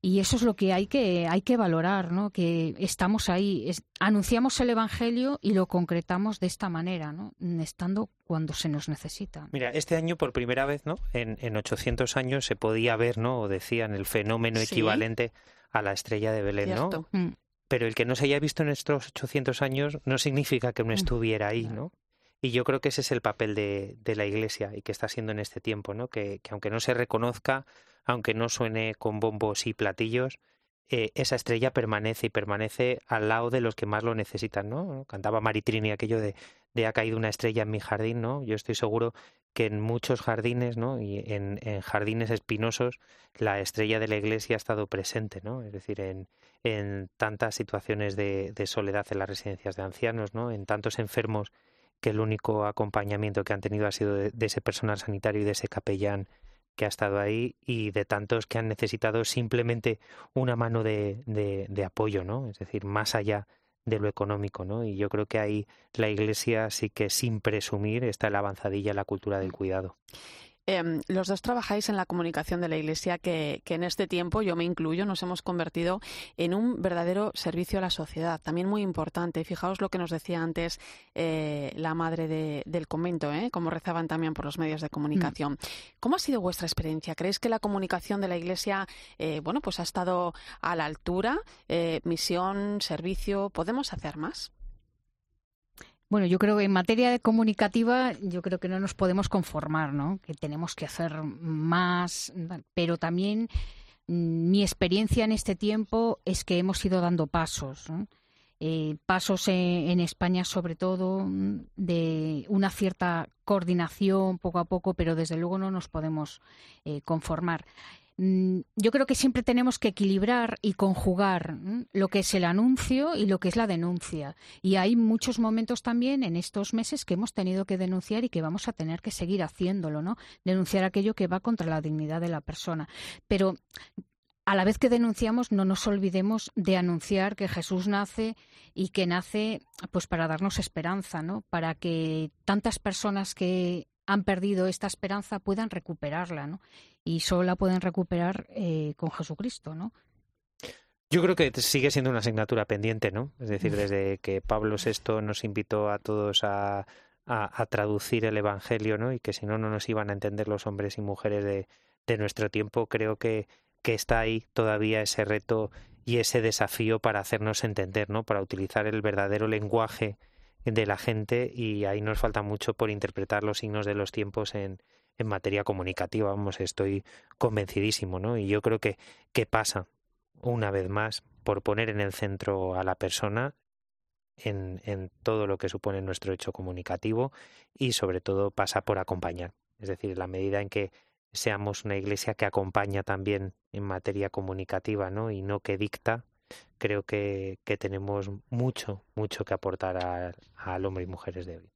Y eso es lo que hay que, hay que valorar, ¿no? Que estamos ahí, es, anunciamos el Evangelio y lo concretamos de esta manera, ¿no? Estando cuando se nos necesita. Mira, este año por primera vez, ¿no? En, en 800 años se podía ver, ¿no? O decían el fenómeno Sí. A la estrella de Belén, Cierto. ¿no? Mm. Pero el que no se haya visto en estos 800 años no significa que no estuviera ahí, ¿no? Y yo creo que ese es el papel de, de la Iglesia y que está siendo en este tiempo, ¿no? Que, que aunque no se reconozca, aunque no suene con bombos y platillos, eh, esa estrella permanece y permanece al lado de los que más lo necesitan, ¿no? Cantaba Maritrini aquello de, de ha caído una estrella en mi jardín, ¿no? Yo estoy seguro que en muchos jardines, ¿no? Y en, en jardines espinosos, la estrella de la iglesia ha estado presente, ¿no? Es decir, en, en tantas situaciones de, soledad en las residencias de ancianos, ¿no? En tantos enfermos que el único acompañamiento que han tenido ha sido de, de ese personal sanitario y de ese capellán que ha estado ahí y de tantos que han necesitado simplemente una mano de, de apoyo, ¿no? Es decir, más allá de lo económico, ¿no? Y yo creo que ahí la Iglesia sí que sin presumir está en la avanzadilla en la cultura del cuidado. Eh, los dos trabajáis en la comunicación de la Iglesia, que, que, en este tiempo, yo me incluyo, nos hemos convertido en un verdadero servicio a la sociedad, también muy importante. Fijaos lo que nos decía antes eh, la madre de, del convento, ¿eh? como rezaban también por los medios de comunicación. Mm. ¿Cómo ha sido vuestra experiencia? ¿Creéis que la comunicación de la Iglesia, eh, bueno, pues ha estado a la altura? Eh, misión, servicio, ¿podemos hacer más? Bueno, yo creo que en materia comunicativa, yo creo que no nos podemos conformar, ¿no? Que tenemos que hacer más, pero también mm, mi experiencia en este tiempo es que hemos ido dando pasos, eh, pasos en, en, España sobre todo mm, de una cierta coordinación poco a poco, pero desde luego no nos podemos eh, conformar. Mm, yo creo que siempre tenemos que equilibrar y conjugar lo que es el anuncio y lo que es la denuncia. Y hay muchos momentos también en estos meses que hemos tenido que denunciar y que vamos a tener que seguir haciéndolo, ¿no? Denunciar aquello que va contra la dignidad de la persona. Pero a la vez que denunciamos, no nos olvidemos de anunciar que Jesús nace y que nace pues para darnos esperanza, ¿no? Para que tantas personas que han perdido esta esperanza puedan recuperarla, ¿no? Y solo la pueden recuperar eh, con Jesucristo, ¿no? Yo creo que sigue siendo una asignatura pendiente, ¿no? Es decir, desde que Pablo VI nos invitó a todos a, a, a traducir el Evangelio, ¿no? Y que si no, no nos iban a entender los hombres y mujeres de, de nuestro tiempo, creo que, que está ahí todavía ese reto y ese desafío para hacernos entender, ¿no? Para utilizar el verdadero lenguaje de la gente y ahí nos falta mucho por interpretar los signos de los tiempos en, en materia comunicativa, vamos, estoy convencidísimo, ¿no? Y yo creo que, que pasa, una vez más, por poner en el centro a la persona en, en todo lo que supone nuestro hecho comunicativo y sobre todo pasa por acompañar, Es decir, la medida en que seamos una iglesia que acompaña también en materia comunicativa, ¿no? Y no que dicta, creo que, que tenemos mucho, mucho que aportar al hombre y mujeres de hoy.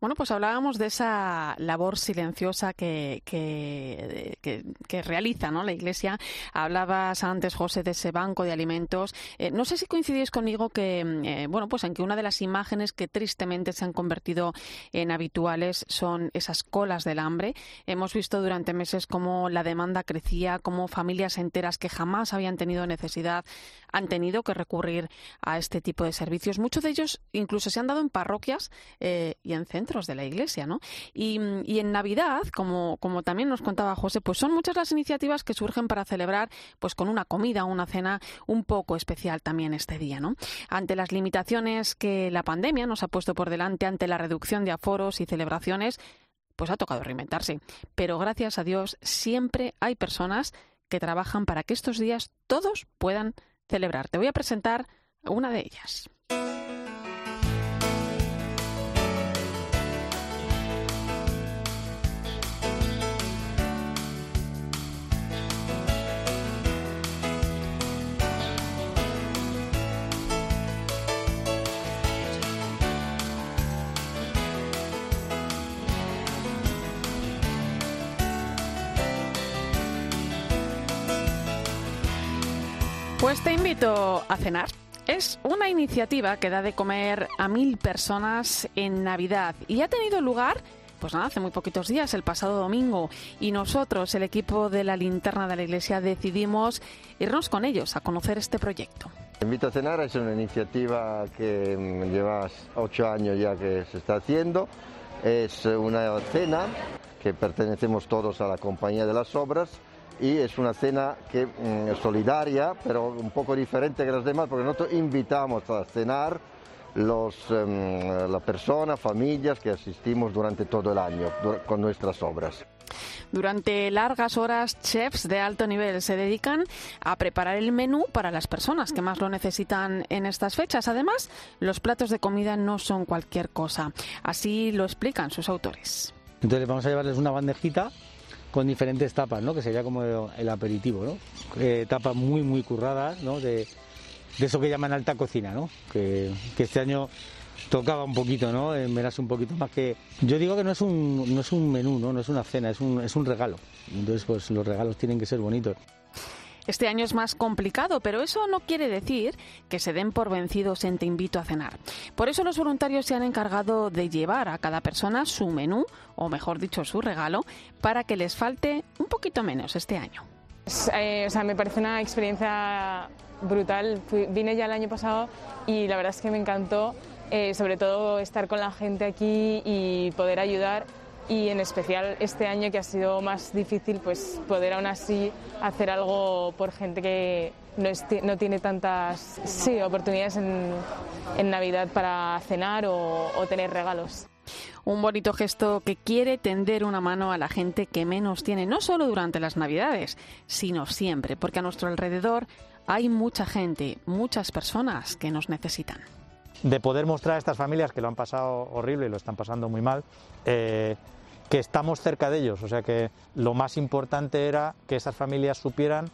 Bueno, pues hablábamos de esa labor silenciosa que, que, que- que realiza ¿no? la Iglesia. Hablabas antes, José, de ese banco de alimentos. Eh, no sé si coincidís conmigo que, mm, eh, bueno, pues en que una de las imágenes que tristemente se han convertido en habituales son esas colas del hambre. Hemos visto durante meses cómo la demanda crecía, cómo familias enteras que jamás habían tenido necesidad han tenido que recurrir a este tipo de servicios. Muchos de ellos incluso se han dado en parroquias eh, y en centros de la iglesia, ¿no? Y, en Navidad, como, como también nos contaba José, pues son muchas las iniciativas que surgen para celebrar, pues con una comida, una cena un poco especial también este día, ¿no? Ante las limitaciones que la pandemia nos ha puesto por delante, ante la reducción de aforos y celebraciones, pues ha tocado reinventarse. Pero gracias a Dios siempre hay personas que trabajan para que estos días todos puedan celebrar. Te voy a presentar una de ellas. Pues te invito a cenar. Es una iniciativa que da de comer a mil personas en Navidad y ha tenido lugar, pues nada, hace muy poquitos días, el pasado domingo. Y nosotros, el equipo de la linterna de la iglesia, decidimos irnos con ellos a conocer este proyecto. Invito a cenar es una iniciativa que mm, lleva ocho años ya que se está haciendo. Es una cena que pertenecemos todos a la Compañía de las Obras y es una cena que mm, es solidaria, pero un poco diferente que las demás, porque nosotros invitamos a cenar los, em, la persona, familias que asistimos durante todo el año con nuestras obras. Durante largas horas, chefs de alto nivel se dedican a preparar el menú para las personas que más lo necesitan en estas fechas. Además, los platos de comida no son cualquier cosa. Así lo explican sus autores. Entonces vamos a llevarles una bandejita con diferentes tapas, ¿no? Que sería como el aperitivo, ¿no? Eh, tapas muy, muy curradas, ¿no? De, de eso que llaman alta cocina, ¿no? Que, que este año tocaba un poquito, ¿no? Enmerarse un poquito más que... Yo digo que no es un, no es un menú, ¿no? No es una cena, es un, es un regalo. Entonces, pues los regalos tienen que ser bonitos. Este año es más complicado, pero eso no quiere decir que se den por vencidos en Te invito a cenar. Por eso los voluntarios se han encargado de llevar a cada persona su menú, o mejor dicho, su regalo, para que les falte un poquito menos este año. Eh, o sea, me parece una experiencia brutal. Vine ya el año pasado y la verdad es que me encantó, eh, sobre todo estar con la gente aquí y poder ayudar. Y en especial este año que ha sido más difícil, pues poder aún así hacer algo por gente que no, es- no tiene tantas sí, oportunidades en, en Navidad para cenar o, o tener regalos. Un bonito gesto que quiere tender una mano a la gente que menos tiene, no solo durante las Navidades, sino siempre, porque a nuestro alrededor hay mucha gente, muchas personas que nos necesitan. de poder mostrar a estas familias que lo han pasado horrible y lo están pasando muy mal, eh, que estamos cerca de ellos. O sea que lo más importante era que esas familias supieran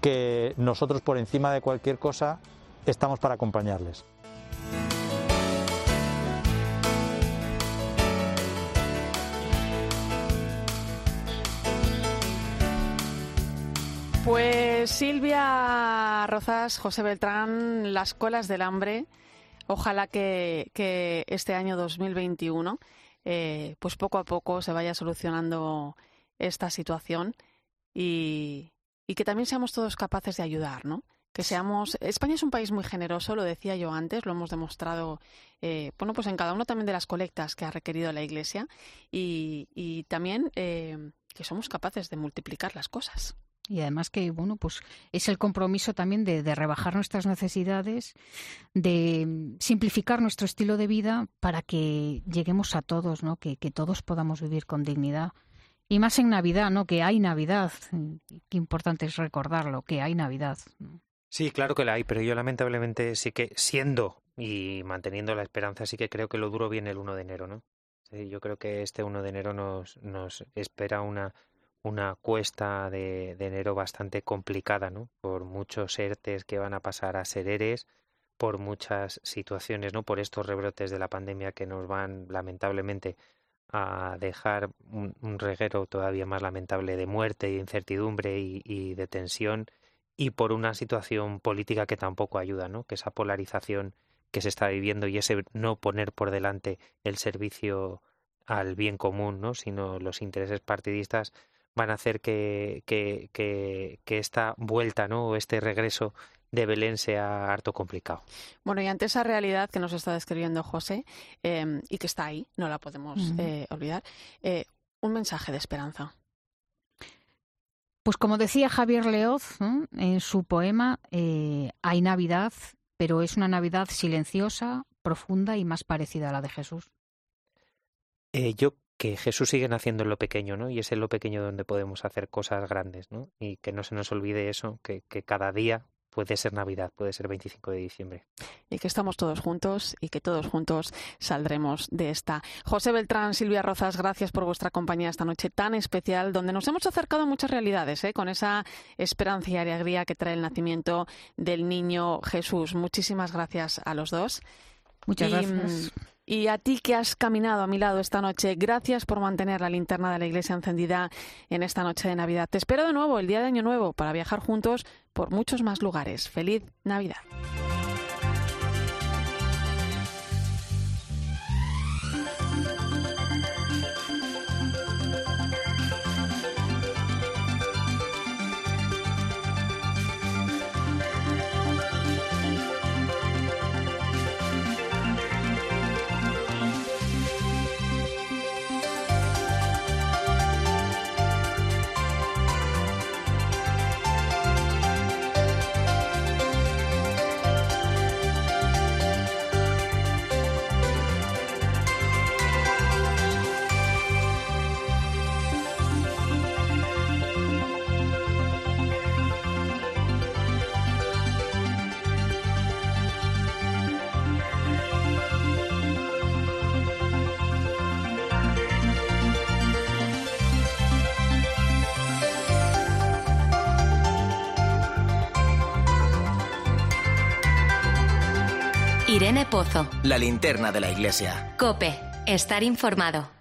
que nosotros por encima de cualquier cosa estamos para acompañarles. Pues Silvia Rozas, José Beltrán, las colas del hambre. Ojalá que, que este año 2021, eh, pues poco a poco se vaya solucionando esta situación y, y que también seamos todos capaces de ayudar, ¿no? Que seamos. España es un país muy generoso, lo decía yo antes, lo hemos demostrado, eh, bueno, pues en cada una también de las colectas que ha requerido la Iglesia y, y también eh, que somos capaces de multiplicar las cosas. Y además que, bueno, pues es el compromiso también de, de rebajar nuestras necesidades, de simplificar nuestro estilo de vida para que lleguemos a todos, ¿no? Que, que todos podamos vivir con dignidad. Y más en Navidad, ¿no? Que hay Navidad. Qué importante es recordarlo, que hay Navidad. Sí, claro que la hay, pero yo lamentablemente sí que siendo y manteniendo la esperanza, sí que creo que lo duro viene el 1 de enero, ¿no? yo creo que este 1 de enero nos, nos espera una, una cuesta de, de, enero bastante complicada, ¿no? Por muchos ERTES que van a pasar a ser ERES, por muchas situaciones, ¿no? Por estos rebrotes de la pandemia que nos van lamentablemente a dejar un, reguero todavía más lamentable de muerte, de incertidumbre y, y, de tensión, y por una situación política que tampoco ayuda, ¿no? Que esa polarización que se está viviendo y ese no poner por delante el servicio al bien común, ¿no? sino los intereses partidistas van a hacer que, que, que, que esta vuelta ¿no? o este regreso de Belén sea harto complicado. Bueno, y ante esa realidad que nos está describiendo José eh, y que está ahí, no la podemos uh -huh. eh, olvidar, eh, un mensaje de esperanza. Pues como decía Javier Leoz ¿no? en su poema, eh, hay Navidad pero es una Navidad silenciosa, profunda y más parecida a la de Jesús. Eh, yo que Jesús sigue naciendo en lo pequeño, ¿no? Y es en lo pequeño donde podemos hacer cosas grandes, ¿no? Y que no se nos olvide eso, que, que cada día puede ser Navidad, puede ser 25 de diciembre. Y que estamos todos juntos y que todos juntos saldremos de esta. José Beltrán, Silvia Rozas, gracias por vuestra compañía esta noche tan especial, donde nos hemos acercado a muchas realidades, ¿eh? con esa esperanza y alegría que trae el nacimiento del niño Jesús. Muchísimas gracias a los dos. Muchas y, gracias. Y a ti que has caminado a mi lado esta noche, gracias por mantener la linterna de la iglesia encendida en esta noche de Navidad. Te espero de nuevo el día de Año Nuevo para viajar juntos por muchos más lugares. Feliz Navidad. Pozo. La linterna de la iglesia. Cope. Estar informado.